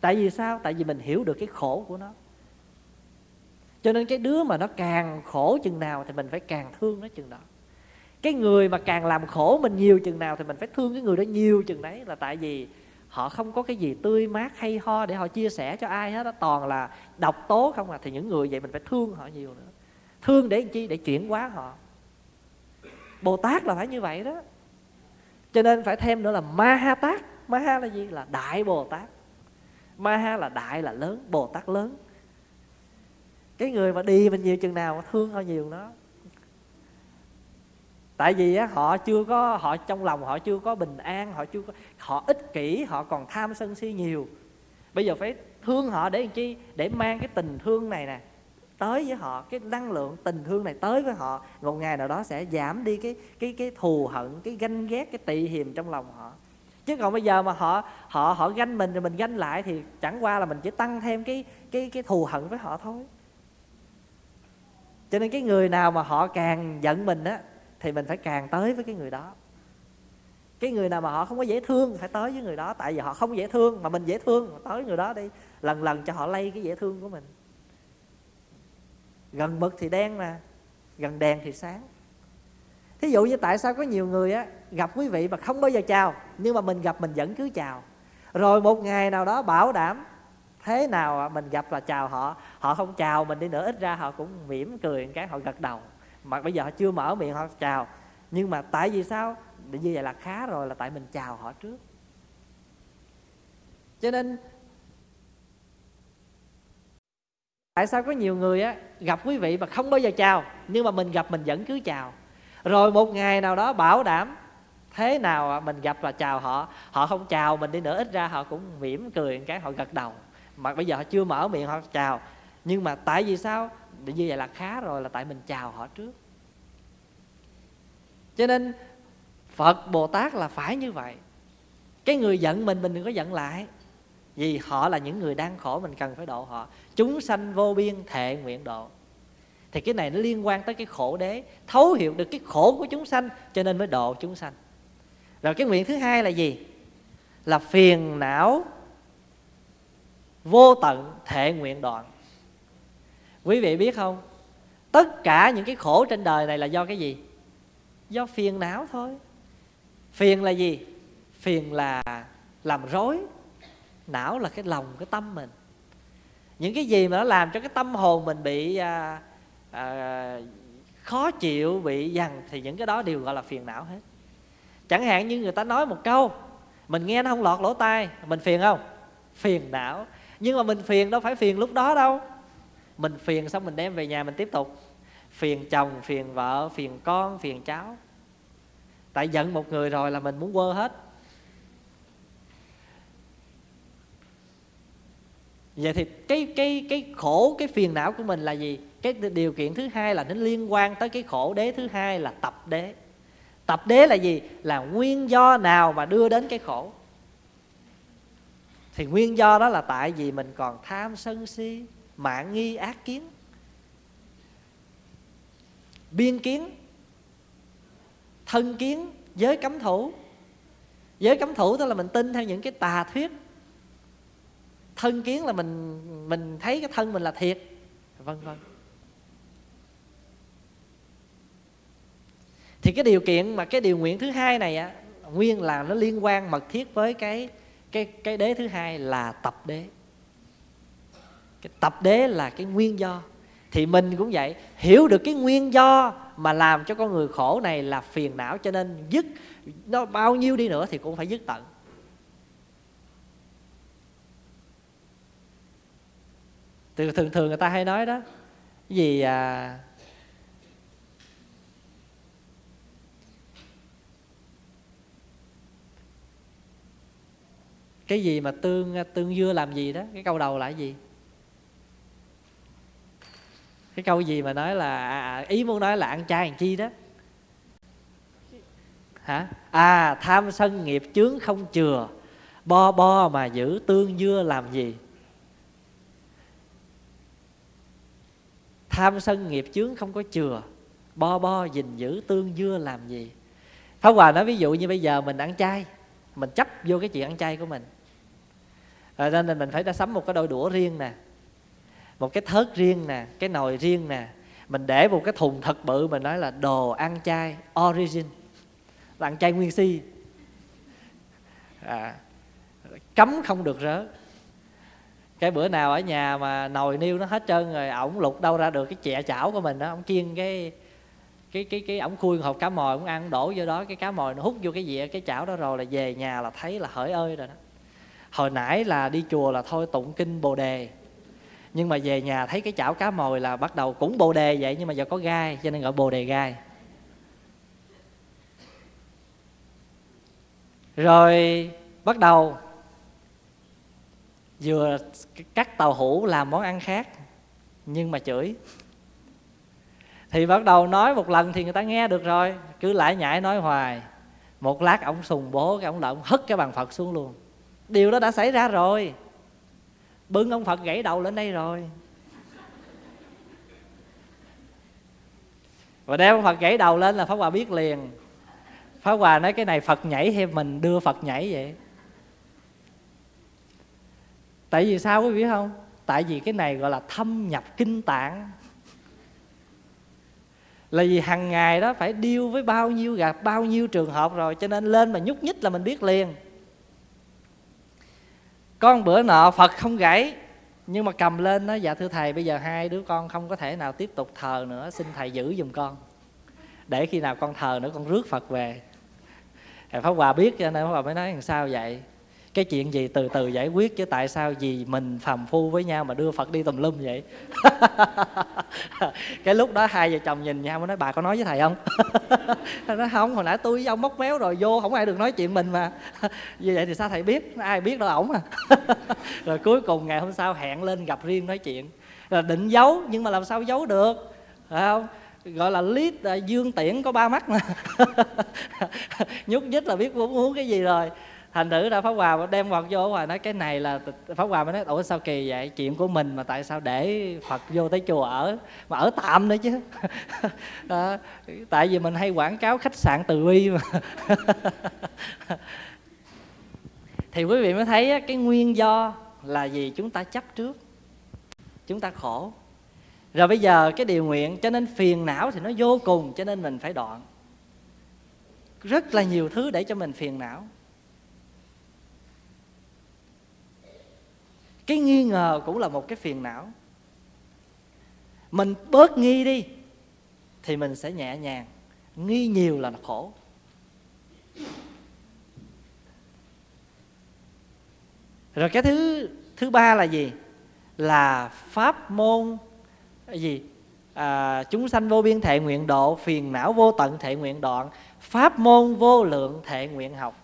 tại vì sao? Tại vì mình hiểu được cái khổ của nó. Cho nên cái đứa mà nó càng khổ chừng nào thì mình phải càng thương nó chừng đó. Cái người mà càng làm khổ mình nhiều chừng nào thì mình phải thương cái người đó nhiều chừng đấy là tại vì họ không có cái gì tươi mát hay ho để họ chia sẻ cho ai hết đó toàn là độc tố không à. Thì những người vậy mình phải thương họ nhiều nữa. Thương để chi? Để chuyển hóa họ. Bồ tát là phải như vậy đó. Cho nên phải thêm nữa là ma ha tát. Ma ha là gì? Là đại bồ tát ma ha là đại là lớn bồ tát lớn. Cái người mà đi mình nhiều chừng nào thương họ nhiều đó tại vì á, họ chưa có họ trong lòng họ chưa có bình an họ chưa có họ ích kỷ họ còn tham sân si nhiều. Bây giờ phải thương họ để làm chi? Để mang cái tình thương này nè tới với họ cái năng lượng tình thương này tới với họ. Một ngày nào đó sẽ giảm đi cái cái cái thù hận cái ganh ghét cái tị hiềm trong lòng họ chứ còn bây giờ mà họ họ họ ganh mình rồi mình ganh lại thì chẳng qua là mình chỉ tăng thêm cái cái cái thù hận với họ thôi. Cho nên cái người nào mà họ càng giận mình á, thì mình phải càng tới với cái người đó. Cái người nào mà họ không có dễ thương phải tới với người đó. Tại vì họ không dễ thương mà mình dễ thương tới người đó đi, lần lần cho họ lây cái dễ thương của mình. Gần mực thì đen mà, gần đèn thì sáng. Thí dụ như tại sao có nhiều người á gặp quý vị mà không bao giờ chào, nhưng mà mình gặp mình vẫn cứ chào. Rồi một ngày nào đó bảo đảm thế nào à, mình gặp là chào họ họ không chào mình đi nữa, ít ra họ cũng mỉm cười cái, họ gật đầu. Mà bây giờ họ chưa mở miệng họ chào, nhưng mà tại vì sao? Như vậy là khá rồi là tại mình chào họ trước. Cho nên, tại sao có nhiều người á, gặp quý vị mà không bao giờ chào, nhưng mà mình gặp mình vẫn cứ chào? Rồi một ngày nào đó bảo đảm thế nào à, mình gặp là chào họ họ không chào mình đi nữa, ít ra họ cũng mỉm cười cái, họ gật đầu. Mà bây giờ họ chưa mở miệng, họ chào. Nhưng mà tại vì sao? Như vậy là khá rồi, là tại mình chào họ trước. Cho nên phật bồ tát là phải như vậy. Cái người giận mình mình đừng có giận lại. Vì họ là những người đang khổ, mình cần phải độ họ. Chúng sanh vô biên thệ nguyện độ. Thì cái này nó liên quan tới cái khổ đế, thấu hiểu được cái khổ của chúng sanh, cho nên mới độ chúng sanh rồi cái nguyện thứ hai là gì? Là phiền não vô tận thệ nguyện đoạn. Quý vị biết không? Tất cả những cái khổ trên đời này là do cái gì? Do phiền não thôi. Phiền là gì? Phiền là làm rối. Não là cái lòng cái tâm mình. Những cái gì mà nó làm cho cái tâm hồn mình bị à, à, khó chịu bị dằn thì những cái đó đều gọi là phiền não hết chẳng hạn như người ta nói một câu, mình nghe nó không lọt lỗ tai, mình phiền không? Phiền não. Nhưng mà mình phiền đâu phải phiền lúc đó đâu. Mình phiền xong mình đem về nhà mình tiếp tục. Phiền chồng, phiền vợ, phiền con, phiền cháu. Tại giận một người rồi là mình muốn quơ hết. Vậy thì cái cái cái khổ, cái phiền não của mình là gì? Cái điều kiện thứ hai là nó liên quan tới cái khổ đế, thứ hai là tập đế tập đế là gì? Là nguyên do nào mà đưa đến cái khổ? Thì nguyên do đó là tại vì mình còn tham sân si mạng nghi, ác kiến. Biên kiến, thân kiến, giới cấm thủ. Giới cấm thủ tức là mình tin theo những cái tà thuyết. Thân kiến là mình mình thấy cái thân mình là thiệt. Vân vân. Thì cái điều kiện mà cái điều nguyện thứ hai này á nguyên là nó liên quan mật thiết với cái cái cái đế thứ hai là tập đế. Cái tập đế là cái nguyên do. Thì mình cũng vậy hiểu được cái nguyên do mà làm cho con người khổ này là phiền não cho nên dứt. Nó bao nhiêu đi nữa thì cũng phải dứt tận. Từ thường thường người ta hay nói đó gì à, cái gì mà tương tương dưa làm gì đó? Cái câu đầu là cái gì? Cái câu gì mà nói là à, à ý muốn nói là ăn chay ăn chi đó? Hả? À tham sân nghiệp chướng không chừa. Bo bo mà giữ tương dưa làm gì? Tham sân nghiệp chướng không có chừa. Bo bo gìn giữ tương dưa làm gì? Pháp Hòa nói ví dụ như bây giờ mình ăn chay Mình chấp vô cái chuyện ăn chay của mình rồi nên mình phải đã sắm một cái đôi đũa riêng nè một cái thớt riêng nè cái nồi riêng nè. Mình để một cái thùng thật bự mình nói là đồ ăn chay origin là ăn chay nguyên si. À, cấm không được rớ. Cái bữa nào ở nhà mà nồi niêu nó hết trơn rồi ổng lục đâu ra được cái chẹ chảo của mình đó ổng chiên cái cái cái cái ổng khui hộp cá mòi ổng ăn đổ vô đó cái cá mòi nó hút vô cái dĩa cái chảo đó rồi là về nhà là thấy là hỡi ơi rồi đó hồi nãy là đi chùa là thôi tụng kinh bồ đề. Nhưng mà về nhà thấy cái chảo cá mồi là bắt đầu cũng bồ đề vậy, nhưng mà giờ có gai, cho nên gọi bồ đề gai. Rồi bắt đầu vừa cắt tàu hũ làm món ăn khác, nhưng mà chửi. Thì bắt đầu nói một lần thì người ta nghe được rồi, cứ lại nhảy nói hoài. Một lát ổng sùng bố cái ổng là ổng hất cái bàn phật xuống luôn điều đó đã xảy ra rồi. Bưng ông phật gãy đầu lên đây rồi. Và đem ông phật gãy đầu lên là pháp hòa biết liền. Pháp hòa nói cái này phật nhảy hay mình đưa phật nhảy vậy? Tại vì sao quý vị không? Tại vì cái này gọi là thâm nhập kinh tạng. Là vì hàng ngày đó phải điêu với bao nhiêu gặp bao nhiêu trường hợp rồi, cho nên lên mà nhúc nhích là mình biết liền con bữa nọ phật không gãy, nhưng mà cầm lên nó dạ thưa thầy, bây giờ hai đứa con không có thể nào tiếp tục thờ nữa, xin thầy giữ giùm con. Để khi nào con thờ nữa, con rước phật về. Thầy pháp hòa biết cho nên pháp hòa mới nói, làm sao vậy? Cái chuyện gì từ từ giải quyết chứ tại sao gì mình phàm phu với nhau mà đưa phật đi tùm lum vậy? Cái lúc đó hai vợ chồng nhìn nhau mới nói, bà có nói với thầy không? Nó không, hồi nãy tôi với ông móc méo rồi, vô không ai được nói chuyện mình mà. Như vậy thì sao thầy biết? Ai biết đâu ổng à. Rồi cuối cùng ngày hôm sau hẹn lên gặp riêng nói chuyện. Là định giấu, nhưng mà làm sao giấu được? Phải không? Gọi là lý à, dương tiễn có ba mắt mà. Nhúc nhích là biết muốn muốn cái gì rồi thành thử ra pháp hòa đem phật vô hòa nói cái này là pháp hòa mới nói ủa sao kỳ vậy? Chuyện của mình mà tại sao để phật vô tới chùa ở mà ở tạm nữa chứ? À, tại vì mình hay quảng cáo khách sạn từ bi mà. Thì quý vị mới thấy cái nguyên do là gì? Chúng ta chấp trước chúng ta khổ. Rồi bây giờ cái điều nguyện cho nên phiền não thì nó vô cùng cho nên mình phải đoạn. Rất là nhiều thứ để cho mình phiền não. Cái nghi ngờ cũng là một cái phiền não. Mình bớt nghi đi thì mình sẽ nhẹ nhàng. Nghi nhiều là khổ. Rồi cái thứ thứ ba là gì? Là pháp môn gì? À, chúng sanh vô biên thệ nguyện độ phiền não vô tận thệ nguyện đoạn. Pháp môn vô lượng thệ nguyện học.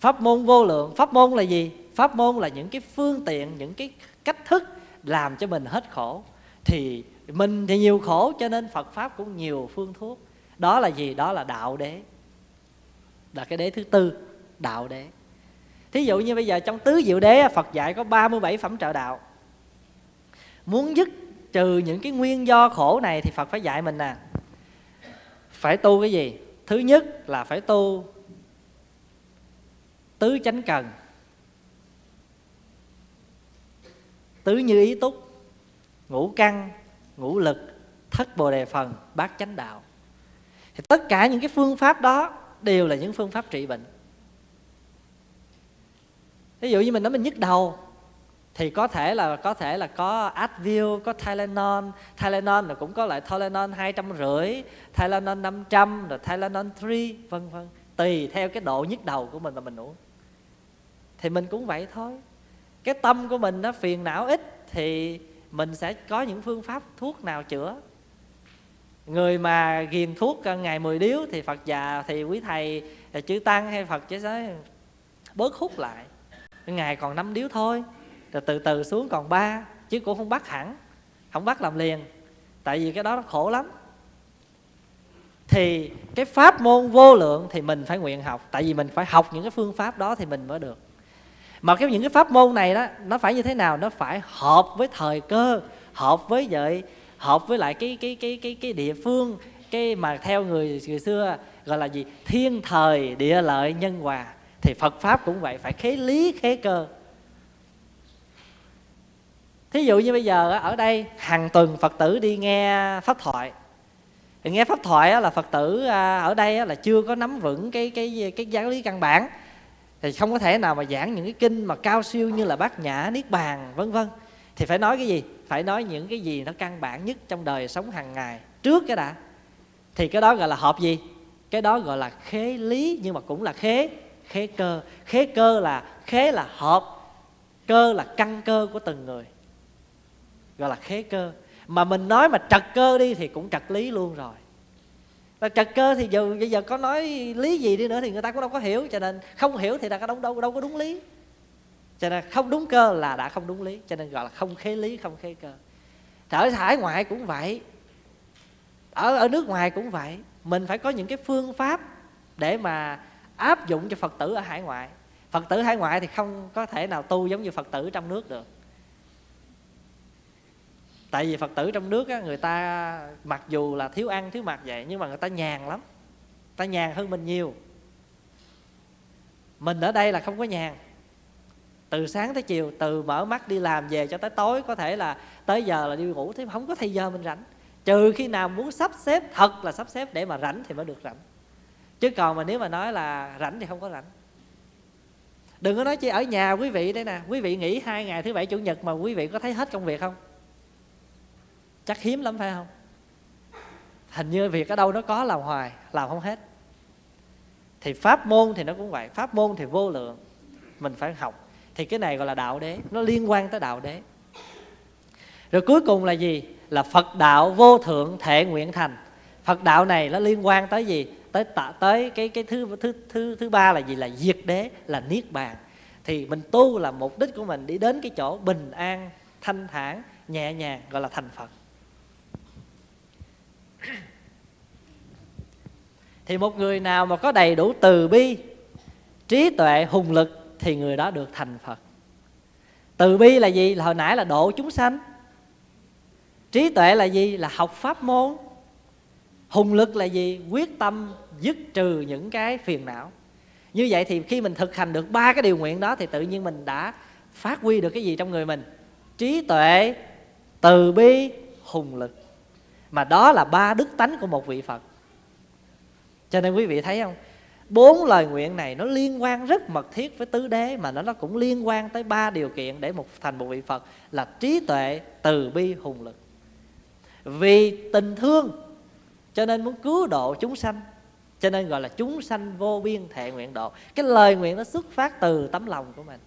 Pháp môn vô lượng pháp môn là gì? Pháp môn là những cái phương tiện, những cái cách thức làm cho mình hết khổ. Thì mình thì nhiều khổ cho nên phật pháp cũng nhiều phương thuốc. Đó là gì? Đó là đạo đế. Là cái đế thứ tư, đạo đế. Thí dụ như bây giờ trong tứ diệu đế phật dạy có 37 phẩm trợ đạo. Muốn dứt trừ những cái nguyên do khổ này thì phật phải dạy mình nè. Phải tu cái gì? Thứ nhất là phải tu tứ chánh cần. Tứ như ý túc ngũ căn ngũ lực thất bồ đề phần bát chánh đạo thì tất cả những cái phương pháp đó đều là những phương pháp trị bệnh ví dụ như mình nói mình nhức đầu thì có thể là có thể là có Advil, có Tylenol, Tylenol là cũng có loại Tylenol hai trăm rưỡi, Tylenol 500, rồi Tylenol 3, vân vân. Tùy theo cái độ nhức đầu của mình mà mình uống. Thì mình cũng vậy thôi cái tâm của mình nó phiền não ít thì mình sẽ có những phương pháp thuốc nào chữa. Người mà ghiền thuốc ờ, ngày 10 điếu thì phật già thì quý thầy ờ, chữ tăng hay phật chỉ nói bớt hút lại. Ngày còn năm điếu thôi, rồi từ từ xuống còn ba, chứ cũng không bắt hẳn, không bắt làm liền. Tại vì cái đó nó khổ lắm. Thì cái pháp môn vô lượng thì mình phải nguyện học, tại vì mình phải học những cái phương pháp đó thì mình mới được mà cái những cái pháp môn này đó, nó phải như thế nào? Nó phải hợp với thời cơ, hợp với vậy hợp với lại cái cái cái cái cái địa phương, cái mà theo người người xưa gọi là gì? Thiên thời, địa lợi, nhân hòa. Thì Phật pháp cũng vậy, phải khế lý, khế cơ. Thí dụ như bây giờ ở đây hàng tuần Phật tử đi nghe pháp thoại. Thì nghe pháp thoại là Phật tử à, ở đây là chưa có nắm vững cái cái cái giáo lý căn bản thì không có thể nào mà giảng những cái kinh mà cao siêu như là bát nhã, niết bàn, vân vân. Thì phải nói cái gì? Phải nói những cái gì nó căn bản nhất trong đời sống hàng ngày trước cái đã. Thì cái đó gọi là hợp gì? Cái đó gọi là khế lý, nhưng mà cũng là khế khế cơ. Khế cơ là, khế là hợp cơ là căn cơ của từng người. Gọi là khế cơ. Mà mình nói mà trật cơ đi thì cũng trật lý luôn rồi và trật cơ thì giờ bây giờ có nói lý gì đi nữa thì người ta cũng đâu có hiểu. Cho nên không hiểu thì đã có đâu đâu đâu có đúng lý. Cho nên không đúng cơ là đã không đúng lý. Cho nên gọi là không khế lý, không khế cơ. Thở ở hải ngoại cũng vậy. Ở ở nước ngoài cũng vậy. Mình phải có những cái phương pháp để mà áp dụng cho phật tử ở hải ngoại. Phật tử hải ngoại thì không có thể nào tu giống như phật tử trong nước được tại vì phật tử trong nước á, người ta mặc dù là thiếu ăn thiếu mặc vậy nhưng mà người ta nhàn lắm. Ta nhàn hơn mình nhiều. Mình ở đây là không có nhàn. Từ sáng tới chiều từ mở mắt đi làm về cho tới tối có thể là tới giờ là đi ngủ thế không có thời giờ mình rảnh. Trừ khi nào muốn sắp xếp thật là sắp xếp để mà rảnh thì mới được rảnh. Chứ còn mà nếu mà nói là rảnh thì không có rảnh. Đừng có nói chỉ ở nhà quý vị đây nè quý vị nghỉ hai ngày thứ bảy chủ nhật mà quý vị có thấy hết công việc không? Chắc hiếm lắm, phải không? Hình như việc ở đâu nó có làm hoài, làm không hết. Thì pháp môn thì nó cũng vậy, pháp môn thì vô lượng, mình phải học. Thì cái này gọi là đạo đế, nó liên quan tới đạo đế. Rồi cuối cùng là gì? Là phật đạo vô thượng thể nguyện thành. Phật đạo này nó liên quan tới gì? Tới tạ, tới cái cái thứ thứ thứ thứ ba là gì? Là diệt đế, là niết bàn. Thì mình tu là mục đích của mình đi đến cái chỗ bình an, thanh thản, nhẹ nhàng, gọi là thành phật thì một người nào mà có đầy đủ từ bi, trí tuệ, hùng lực, thì người đó được thành phật. Từ bi là gì? Là hồi nãy là độ chúng sanh. Trí tuệ là gì? Là học pháp môn. Hùng lực là gì? Quyết tâm dứt trừ những cái phiền não. Như vậy thì khi mình thực hành được ba cái điều nguyện đó, thì tự nhiên mình đã phát huy được cái gì trong người mình? Trí tuệ, từ bi, hùng lực mà đó là ba đức tánh của một vị phật. Cho nên quý vị thấy không? Bốn lời nguyện này nó liên quan rất mật thiết với tứ đế, mà nó nó cũng liên quan tới ba điều kiện để một, thành một vị phật là trí tuệ, từ bi, hùng lực. Vì tình thương, cho nên muốn cứu độ chúng sanh, cho nên gọi là chúng sanh vô biên thệ nguyện độ. Cái lời nguyện nó xuất phát từ tấm lòng của mình.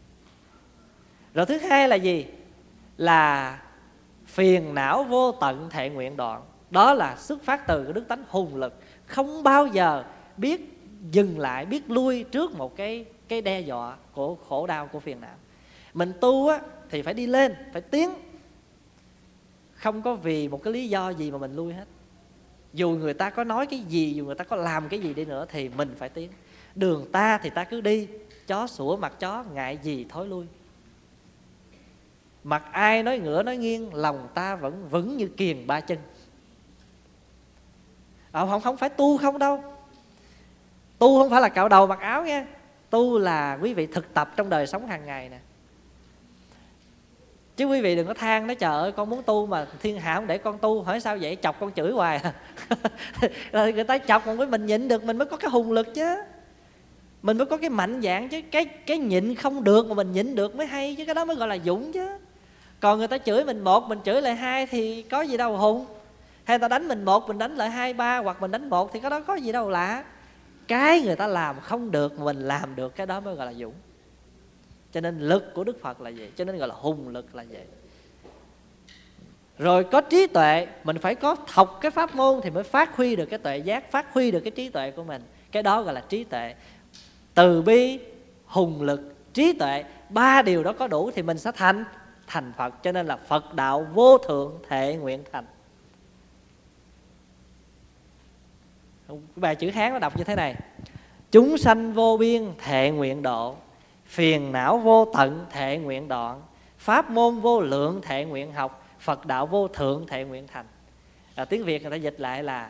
Rồi thứ hai là gì? Là phiền não vô tận thệ nguyện đoạn đó là xuất phát từ cái đức tánh hùng lực. Không bao giờ biết dừng lại, biết lui trước một cái cái đe dọa của khổ đau, của phiền não. Mình tu á, thì phải đi lên, phải tiến. Không có vì một cái lý do gì mà mình lui hết. Dù người ta có nói cái gì, dù người ta có làm cái gì đi nữa thì mình phải tiến. Đường ta thì ta cứ đi, chó sủa mặt chó, ngại gì thối lui. Mặt ai nói ngửa nói nghiêng, lòng ta vẫn vững như kiền ba chân à, không không phải tu không đâu. Tu không phải là cạo đầu mặc áo nha. Tu là quý vị thực tập trong đời sống hàng ngày nè. Chứ quý vị đừng có than nói trời ơi con muốn tu mà thiên hạ không để con tu hỏi sao vậy? Chọc con chửi hoài à. rồi người ta chọc còn với mình nhịn được mình mới có cái hùng lực chứ. Mình mới có cái mạnh dạng chứ. Cái cái nhịn không được mà mình nhịn được mới hay chứ. Cái đó mới gọi là dũng chứ. Còn người ta chửi mình một mình chửi lại hai thì có gì đâu hùng hay ta đánh mình một, mình đánh lại hai, ba, hoặc mình đánh một thì cái đó có gì đâu lạ. Cái người ta làm không được mình làm được, cái đó mới gọi là dũng. Cho nên lực của đức phật là gì? Cho nên gọi là hùng lực là vậy rồi có trí tuệ, mình phải có học cái pháp môn thì mới phát huy được cái tuệ giác, phát huy được cái trí tuệ của mình. Cái đó gọi là trí tuệ. Từ bi, hùng lực, trí tuệ, ba điều đó có đủ thì mình sẽ thành thành phật. Cho nên là phật đạo vô thượng thể nguyện thành. Bài chữ hán nó đọc như thế này. Chúng sanh vô biên thệ nguyện độ. Phiền não vô tận thệ nguyện đoạn. Pháp môn vô lượng thệ nguyện học. Phật đạo vô thượng thệ nguyện thành. À, tiếng việt người ta dịch lại là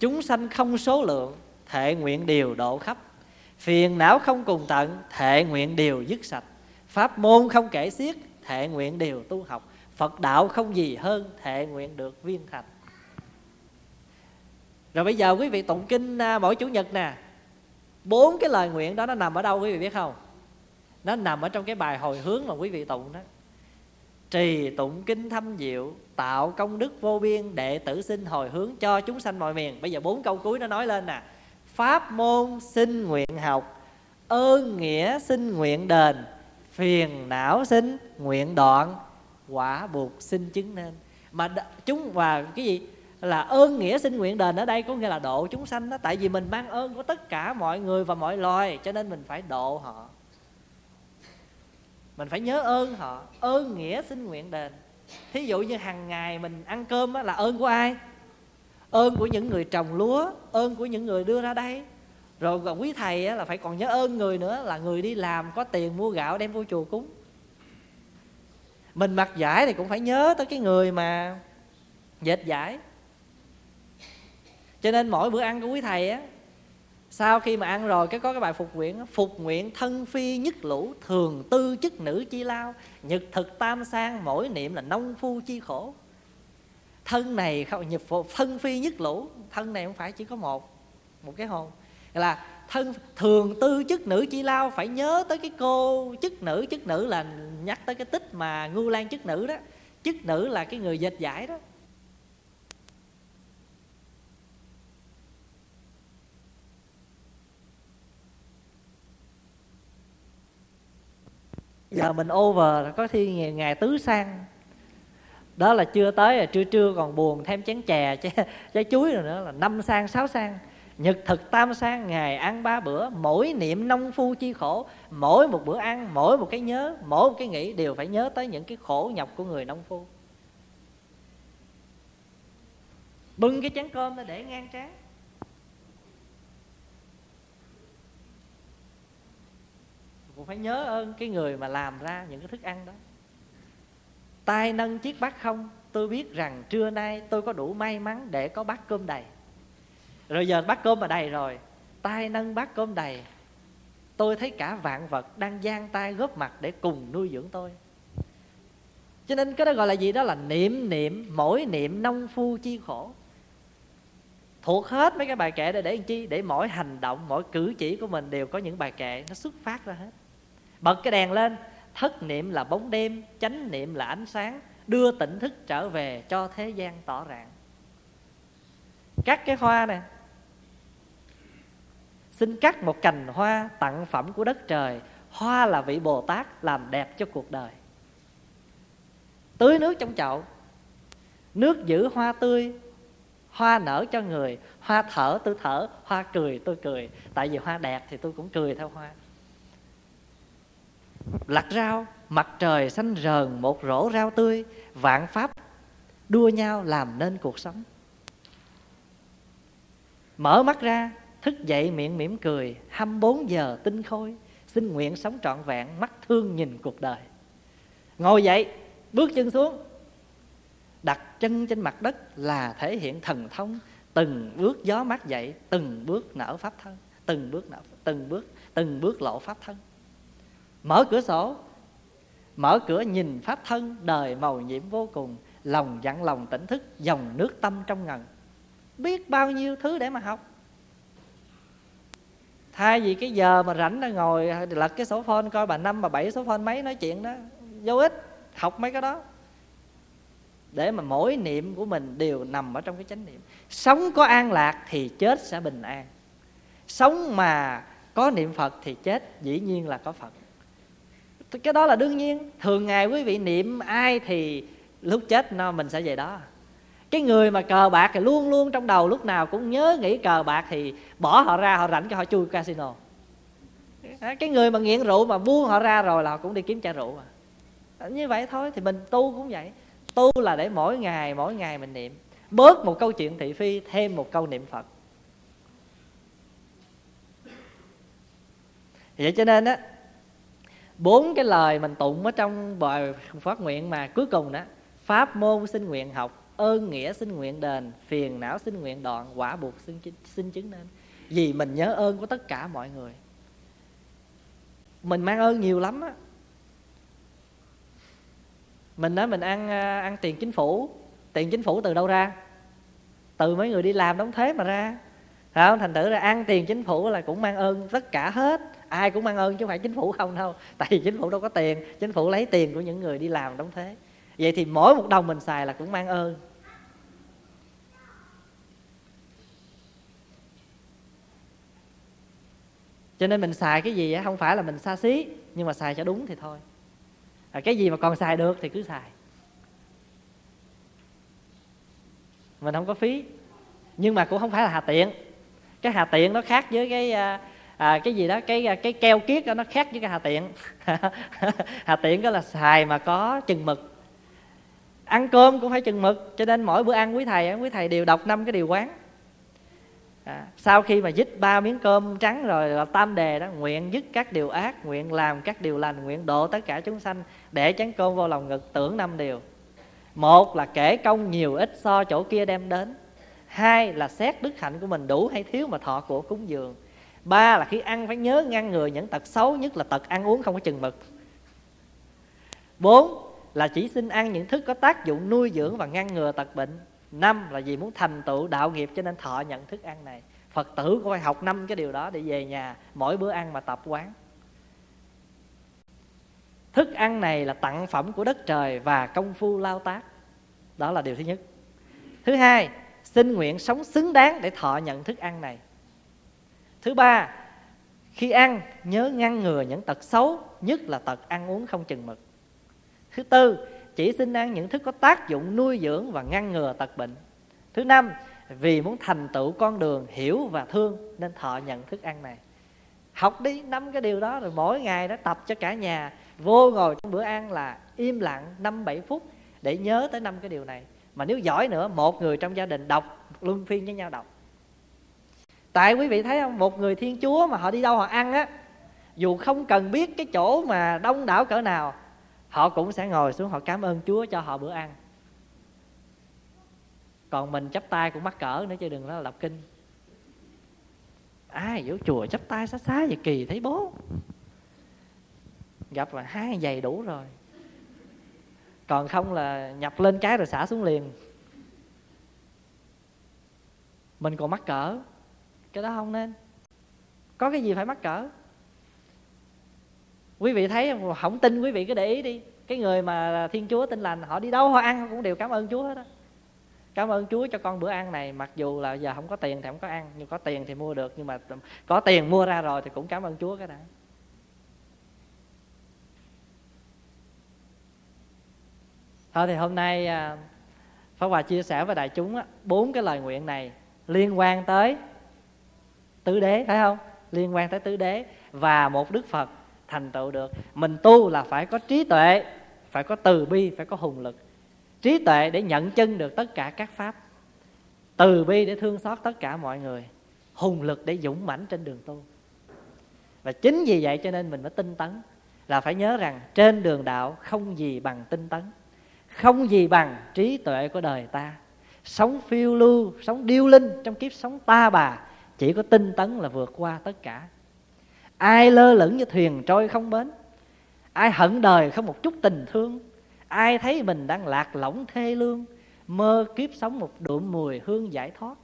chúng sanh không số lượng thệ nguyện điều độ khắp. Phiền não không cùng tận thệ nguyện điều dứt sạch. Pháp môn không kể xiết thệ nguyện điều tu học. Phật đạo không gì hơn thệ nguyện được viên thành rồi bây giờ quý vị tụng kinh à, mỗi chủ nhật nè, bốn cái lời nguyện đó nó nằm ở đâu quý vị biết không? Nó nằm ở trong cái bài hồi hướng mà quý vị tụng đó. Trì tụng kinh thâm diệu, tạo công đức vô biên đệ tử sinh hồi hướng cho chúng sanh mọi miền. Bây giờ bốn câu cuối nó nói lên nè. Pháp môn sinh nguyện học, ơn nghĩa sinh nguyện đền, phiền não sinh nguyện đoạn, quả buộc sinh chứng nên. Mà chúng, và cái gì? Là ơn nghĩa sinh nguyện đền ở đây có nghĩa là độ chúng sanh đó. Tại vì mình mang ơn của tất cả mọi người và mọi loài, cho nên mình phải độ họ. Mình phải nhớ ơn họ. Ơn nghĩa sinh nguyện đền. Thí dụ như hàng ngày mình ăn cơm là ơn của ai? Ơn của những người trồng lúa, ơn của những người đưa ra đây. Rồi còn quý thầy là phải còn nhớ ơn người nữa, là người đi làm, có tiền mua gạo đem vô chùa cúng. Mình mặc giải thì cũng phải nhớ tới cái người mà dệt giải cho nên mỗi bữa ăn của quý thầy á, sau khi mà ăn rồi, cái có cái bài phục nguyện phục nguyện thân phi nhất lũ, thường tư chức nữ chi lao, nhật thực tam sang, mỗi niệm là nông phu chi khổ. Thân này không nhập thân phi nhất lũ, thân này không phải chỉ có một một cái hồn. Là thân, thường tư chức nữ chi lao, phải nhớ tới cái cô chức nữ chức nữ là nhắc tới cái tích mà ngu lan chức nữ đó. Chức nữ là cái người dệt giải đó. Dạ. giờ mình over có khi ngày, ngày tứ sang. Đó là chưa tới là trưa trưa còn buồn thêm chén chè trái, trái chuối rồi nữa là năm sang sáu sang. Nhật thực tam sang ngày ăn ba bữa mỗi niệm nông phu chi khổ. Mỗi một bữa ăn mỗi một cái nhớ mỗi một cái nghĩ đều phải nhớ tới những cái khổ nhọc của người nông phu. Bưng cái chén cơm để ngang trán. Phải nhớ ơn cái người mà làm ra những cái thức ăn đó. Tay nâng chiếc bát không, tôi biết rằng trưa nay tôi có đủ may mắn để có bát cơm đầy. Rồi giờ bát cơm mà đầy rồi. Tay nâng bát cơm đầy. Tôi thấy cả vạn vật đang giang tay góp mặt để cùng nuôi dưỡng tôi. Cho nên cái đó gọi là gì đó là niệm niệm, mỗi niệm nông phu chi khổ. Thuộc hết mấy cái bài kệ để để làm chi? Để mỗi hành động, mỗi cử chỉ của mình đều có những bài kệ nó xuất phát ra hết bật cái đèn lên. Thất niệm là bóng đêm, chánh niệm là ánh sáng. Đưa tỉnh thức trở về cho thế gian tỏ rạng. Cắt cái hoa này xin cắt một cành hoa tặng phẩm của đất trời. Hoa là vị bồ tát làm đẹp cho cuộc đời. Tưới nước trong chậu. Nước giữ hoa tươi. Hoa nở cho người. Hoa thở, tôi thở. Hoa cười, tôi cười. Tại vì hoa đẹp thì tôi cũng cười theo hoa lặt rau, mặt trời xanh rờn một rổ rau tươi, vạn pháp đua nhau làm nên cuộc sống. Mở mắt ra, thức dậy miệng mỉm cười 24 giờ tinh khôi, xin nguyện sống trọn vẹn, mắt thương nhìn cuộc đời. Ngồi dậy, bước chân xuống, đặt chân trên mặt đất là thể hiện thần thông, từng bước gió mát dậy, từng bước nở pháp thân, từng bước nở, từng bước từng bước lộ pháp thân mở cửa sổ. Mở cửa nhìn pháp thân đời màu nhiễm vô cùng, lòng dặn lòng tỉnh thức, dòng nước tâm trong ngần. Biết bao nhiêu thứ để mà học. Thay vì cái giờ mà rảnh ra ngồi, lật cái số phone coi bà năm, bà bảy số phone mấy nói chuyện đó, vô ích, học mấy cái đó. Để mà mỗi niệm của mình đều nằm ở trong cái chánh niệm. Sống có an lạc thì chết sẽ bình an. Sống mà có niệm phật thì chết, dĩ nhiên là có phật cái đó là đương nhiên. Thường ngày quý vị niệm ai thì lúc chết nó mình sẽ về đó. Cái người mà cờ bạc thì luôn luôn trong đầu lúc nào cũng nhớ nghĩ cờ bạc thì bỏ họ ra họ rảnh cho họ chui casino. Cái người mà nghiện rượu mà buông họ ra rồi là họ cũng đi kiếm chai rượu mà như vậy thôi, thì mình tu cũng vậy. Tu là để mỗi ngày mỗi ngày mình niệm. Bớt một câu chuyện thị phi, thêm một câu niệm phật. Vậy cho nên á bốn cái lời mình tụng ở trong bài phát nguyện mà cuối cùng đó pháp môn xin nguyện học ơn nghĩa xin nguyện đền phiền não xin nguyện đoạn quả buộc xin, xin chứng nên. Vì mình nhớ ơn của tất cả mọi người. Mình mang ơn nhiều lắm á. Mình nói mình ăn à, ăn tiền chính phủ. Tiền chính phủ từ đâu ra? Từ mấy người đi làm đóng thuế mà ra. Không? Thành thử ra ăn tiền chính phủ là cũng mang ơn tất cả hết ai cũng mang ơn chứ không phải chính phủ không đâu. Tại vì chính phủ đâu có tiền chính phủ lấy tiền của những người đi làm đóng thuế. Vậy thì mỗi một đồng mình xài là cũng mang ơn. Cho nên mình xài cái gì không phải là mình xa xí nhưng mà xài cho đúng thì thôi. À, cái gì mà còn xài được thì cứ xài. Mình không có phí nhưng mà cũng không phải là hà tiện. Cái hà tiện nó khác với cái à, à, cái gì đó cái à, cái keo kiết đó, nó khác với cái hà tiện. Hà tiện đó là xài mà có chừng mực. Ăn cơm cũng phải chừng mực cho nên mỗi bữa ăn quý thầy quý thầy đều đọc năm cái điều quán. À, sau khi mà dứt ba miếng cơm trắng rồi là tam đề đó nguyện dứt các điều ác nguyện làm các điều lành nguyện độ tất cả chúng sanh để chén cơm vô lòng ngực tưởng năm điều. Một là kể công nhiều ít so chỗ kia đem đến. Hai là xét đức hạnh của mình đủ hay thiếu mà thọ của cúng dường ba là khi ăn phải nhớ ngăn ngừa những tật xấu, nhất là tật ăn uống không có chừng mực. Bốn là chỉ xin ăn những thức có tác dụng nuôi dưỡng và ngăn ngừa tật bệnh. Năm là vì muốn thành tựu đạo nghiệp cho nên thọ nhận thức ăn này. Phật tử cũng phải học năm cái điều đó để về nhà mỗi bữa ăn mà tập quán. Thức ăn này là tặng phẩm của đất trời và công phu lao tác. Đó là điều thứ nhất. Thứ hai, xin nguyện sống xứng đáng để thọ nhận thức ăn này thứ ba, khi ăn, nhớ ngăn ngừa những tật xấu, nhất là tật ăn uống không chừng mực. Thứ tư, chỉ xin ăn những thức có tác dụng nuôi dưỡng và ngăn ngừa tật bệnh. Thứ năm, vì muốn thành tựu con đường hiểu và thương nên thọ nhận thức ăn này. Học đi năm cái điều đó rồi mỗi ngày đó tập cho cả nhà, vô ngồi trong bữa ăn là im lặng năm bảy phút để nhớ tới năm cái điều này. Mà nếu giỏi nữa, một người trong gia đình đọc luân phiên với nhau đọc tại quý vị thấy không? Một người thiên chúa mà họ đi đâu họ ăn á, dù không cần biết cái chỗ mà đông đảo cỡ nào, họ cũng sẽ ngồi xuống họ cảm ơn chúa cho họ bữa ăn. Còn mình chắp tay cũng mắc cỡ nữa chứ đừng nói là đọc kinh. Ai vô chùa chắp tay xá xá vậy kỳ thấy bố? Gặp là hai giày đủ rồi. Còn không là nhập lên cái rồi xả xuống liền. Mình còn mắc cỡ cái đó không nên. Có cái gì phải mắc cỡ? Quý vị thấy không tin, quý vị cứ để ý đi. Cái người mà thiên chúa tin lành, họ đi đâu họ ăn cũng đều cảm ơn chúa hết đó cảm ơn chúa cho con bữa ăn này, mặc dù là giờ không có tiền thì không có ăn, nhưng có tiền thì mua được, nhưng mà có tiền mua ra rồi thì cũng cảm ơn chúa cái đã. Thôi thì hôm nay à, Pháp Hòa chia sẻ với đại chúng bốn cái lời nguyện này liên quan tới tứ đế phải không? Liên quan tới tứ đế. Và một đức phật thành tựu được. Mình tu là phải có trí tuệ, phải có từ bi, phải có hùng lực. Trí tuệ để nhận chân được tất cả các pháp. Từ bi để thương xót tất cả mọi người. Hùng lực để dũng mãnh trên đường tu. Và chính vì vậy cho nên mình mới tinh tấn. Là phải nhớ rằng trên đường đạo không gì bằng tinh tấn. Không gì bằng trí tuệ của đời ta. Sống phiêu lưu, sống điêu linh trong kiếp sống ta bà chỉ có tinh tấn là vượt qua tất cả. Ai lơ lửng như thuyền trôi không bến ai hận đời không một chút tình thương ai thấy mình đang lạc lõng thê lương mơ kiếp sống một đượm mùi hương giải thoát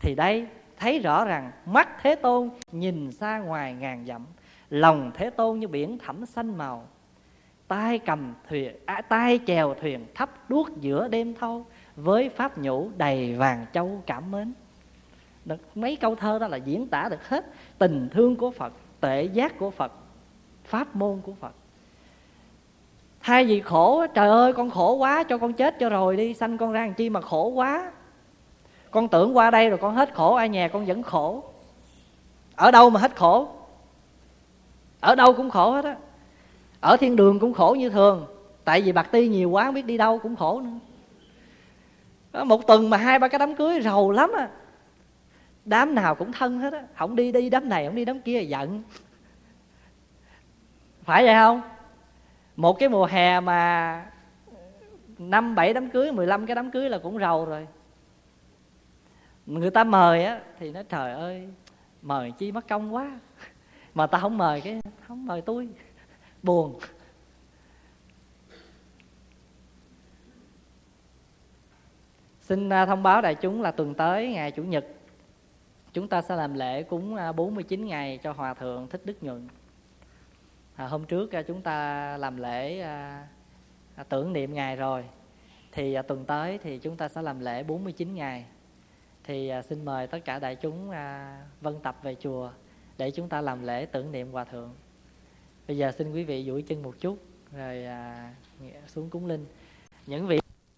thì đây thấy rõ rằng mắt thế tôn nhìn xa ngoài ngàn dặm lòng thế tôn như biển thẳm xanh màu. Tay cầm thuyền à, tay chèo thuyền thấp đuốc giữa đêm thâu với pháp nhũ đầy vàng châu cảm mến được mấy câu thơ đó là diễn tả được hết tình thương của phật tệ giác của phật, pháp môn của phật. Thay vì khổ, trời ơi, con khổ quá, cho con chết cho rồi đi, sanh con ra làm chi mà khổ quá. Con tưởng qua đây rồi con hết khổ, ai nhà con vẫn khổ. Ở đâu mà hết khổ? Ở đâu cũng khổ hết á. Ở thiên đường cũng khổ như thường, tại vì bạc ti nhiều quá không biết đi đâu cũng khổ nữa. Một tuần mà hai ba cái đám cưới rầu lắm à đám nào cũng thân hết á. Không đi đi đám này, không đi đám kia giận. Phải vậy không? Một cái mùa hè mà năm bảy đám cưới 15 cái đám cưới là cũng rầu rồi. Người ta mời á, thì nói, trời ơi, mời chi mất công quá. Mà ta không mời cái, không mời tôi. Buồn. Xin à, thông báo đại chúng là tuần tới, ngày chủ nhật chúng ta sẽ làm lễ cúng à, 49 ngày cho hòa thượng thích đức nhuận. À, hôm trước à, chúng ta làm lễ à, à, tưởng niệm ngài rồi. Thì à, tuần tới thì chúng ta sẽ làm lễ 49 ngày. Thì à, xin mời tất cả đại chúng à, vân tập về chùa để chúng ta làm lễ tưởng niệm hòa thượng. Bây giờ xin quý vị duỗi chân một chút rồi à, xuống cúng linh. Những vị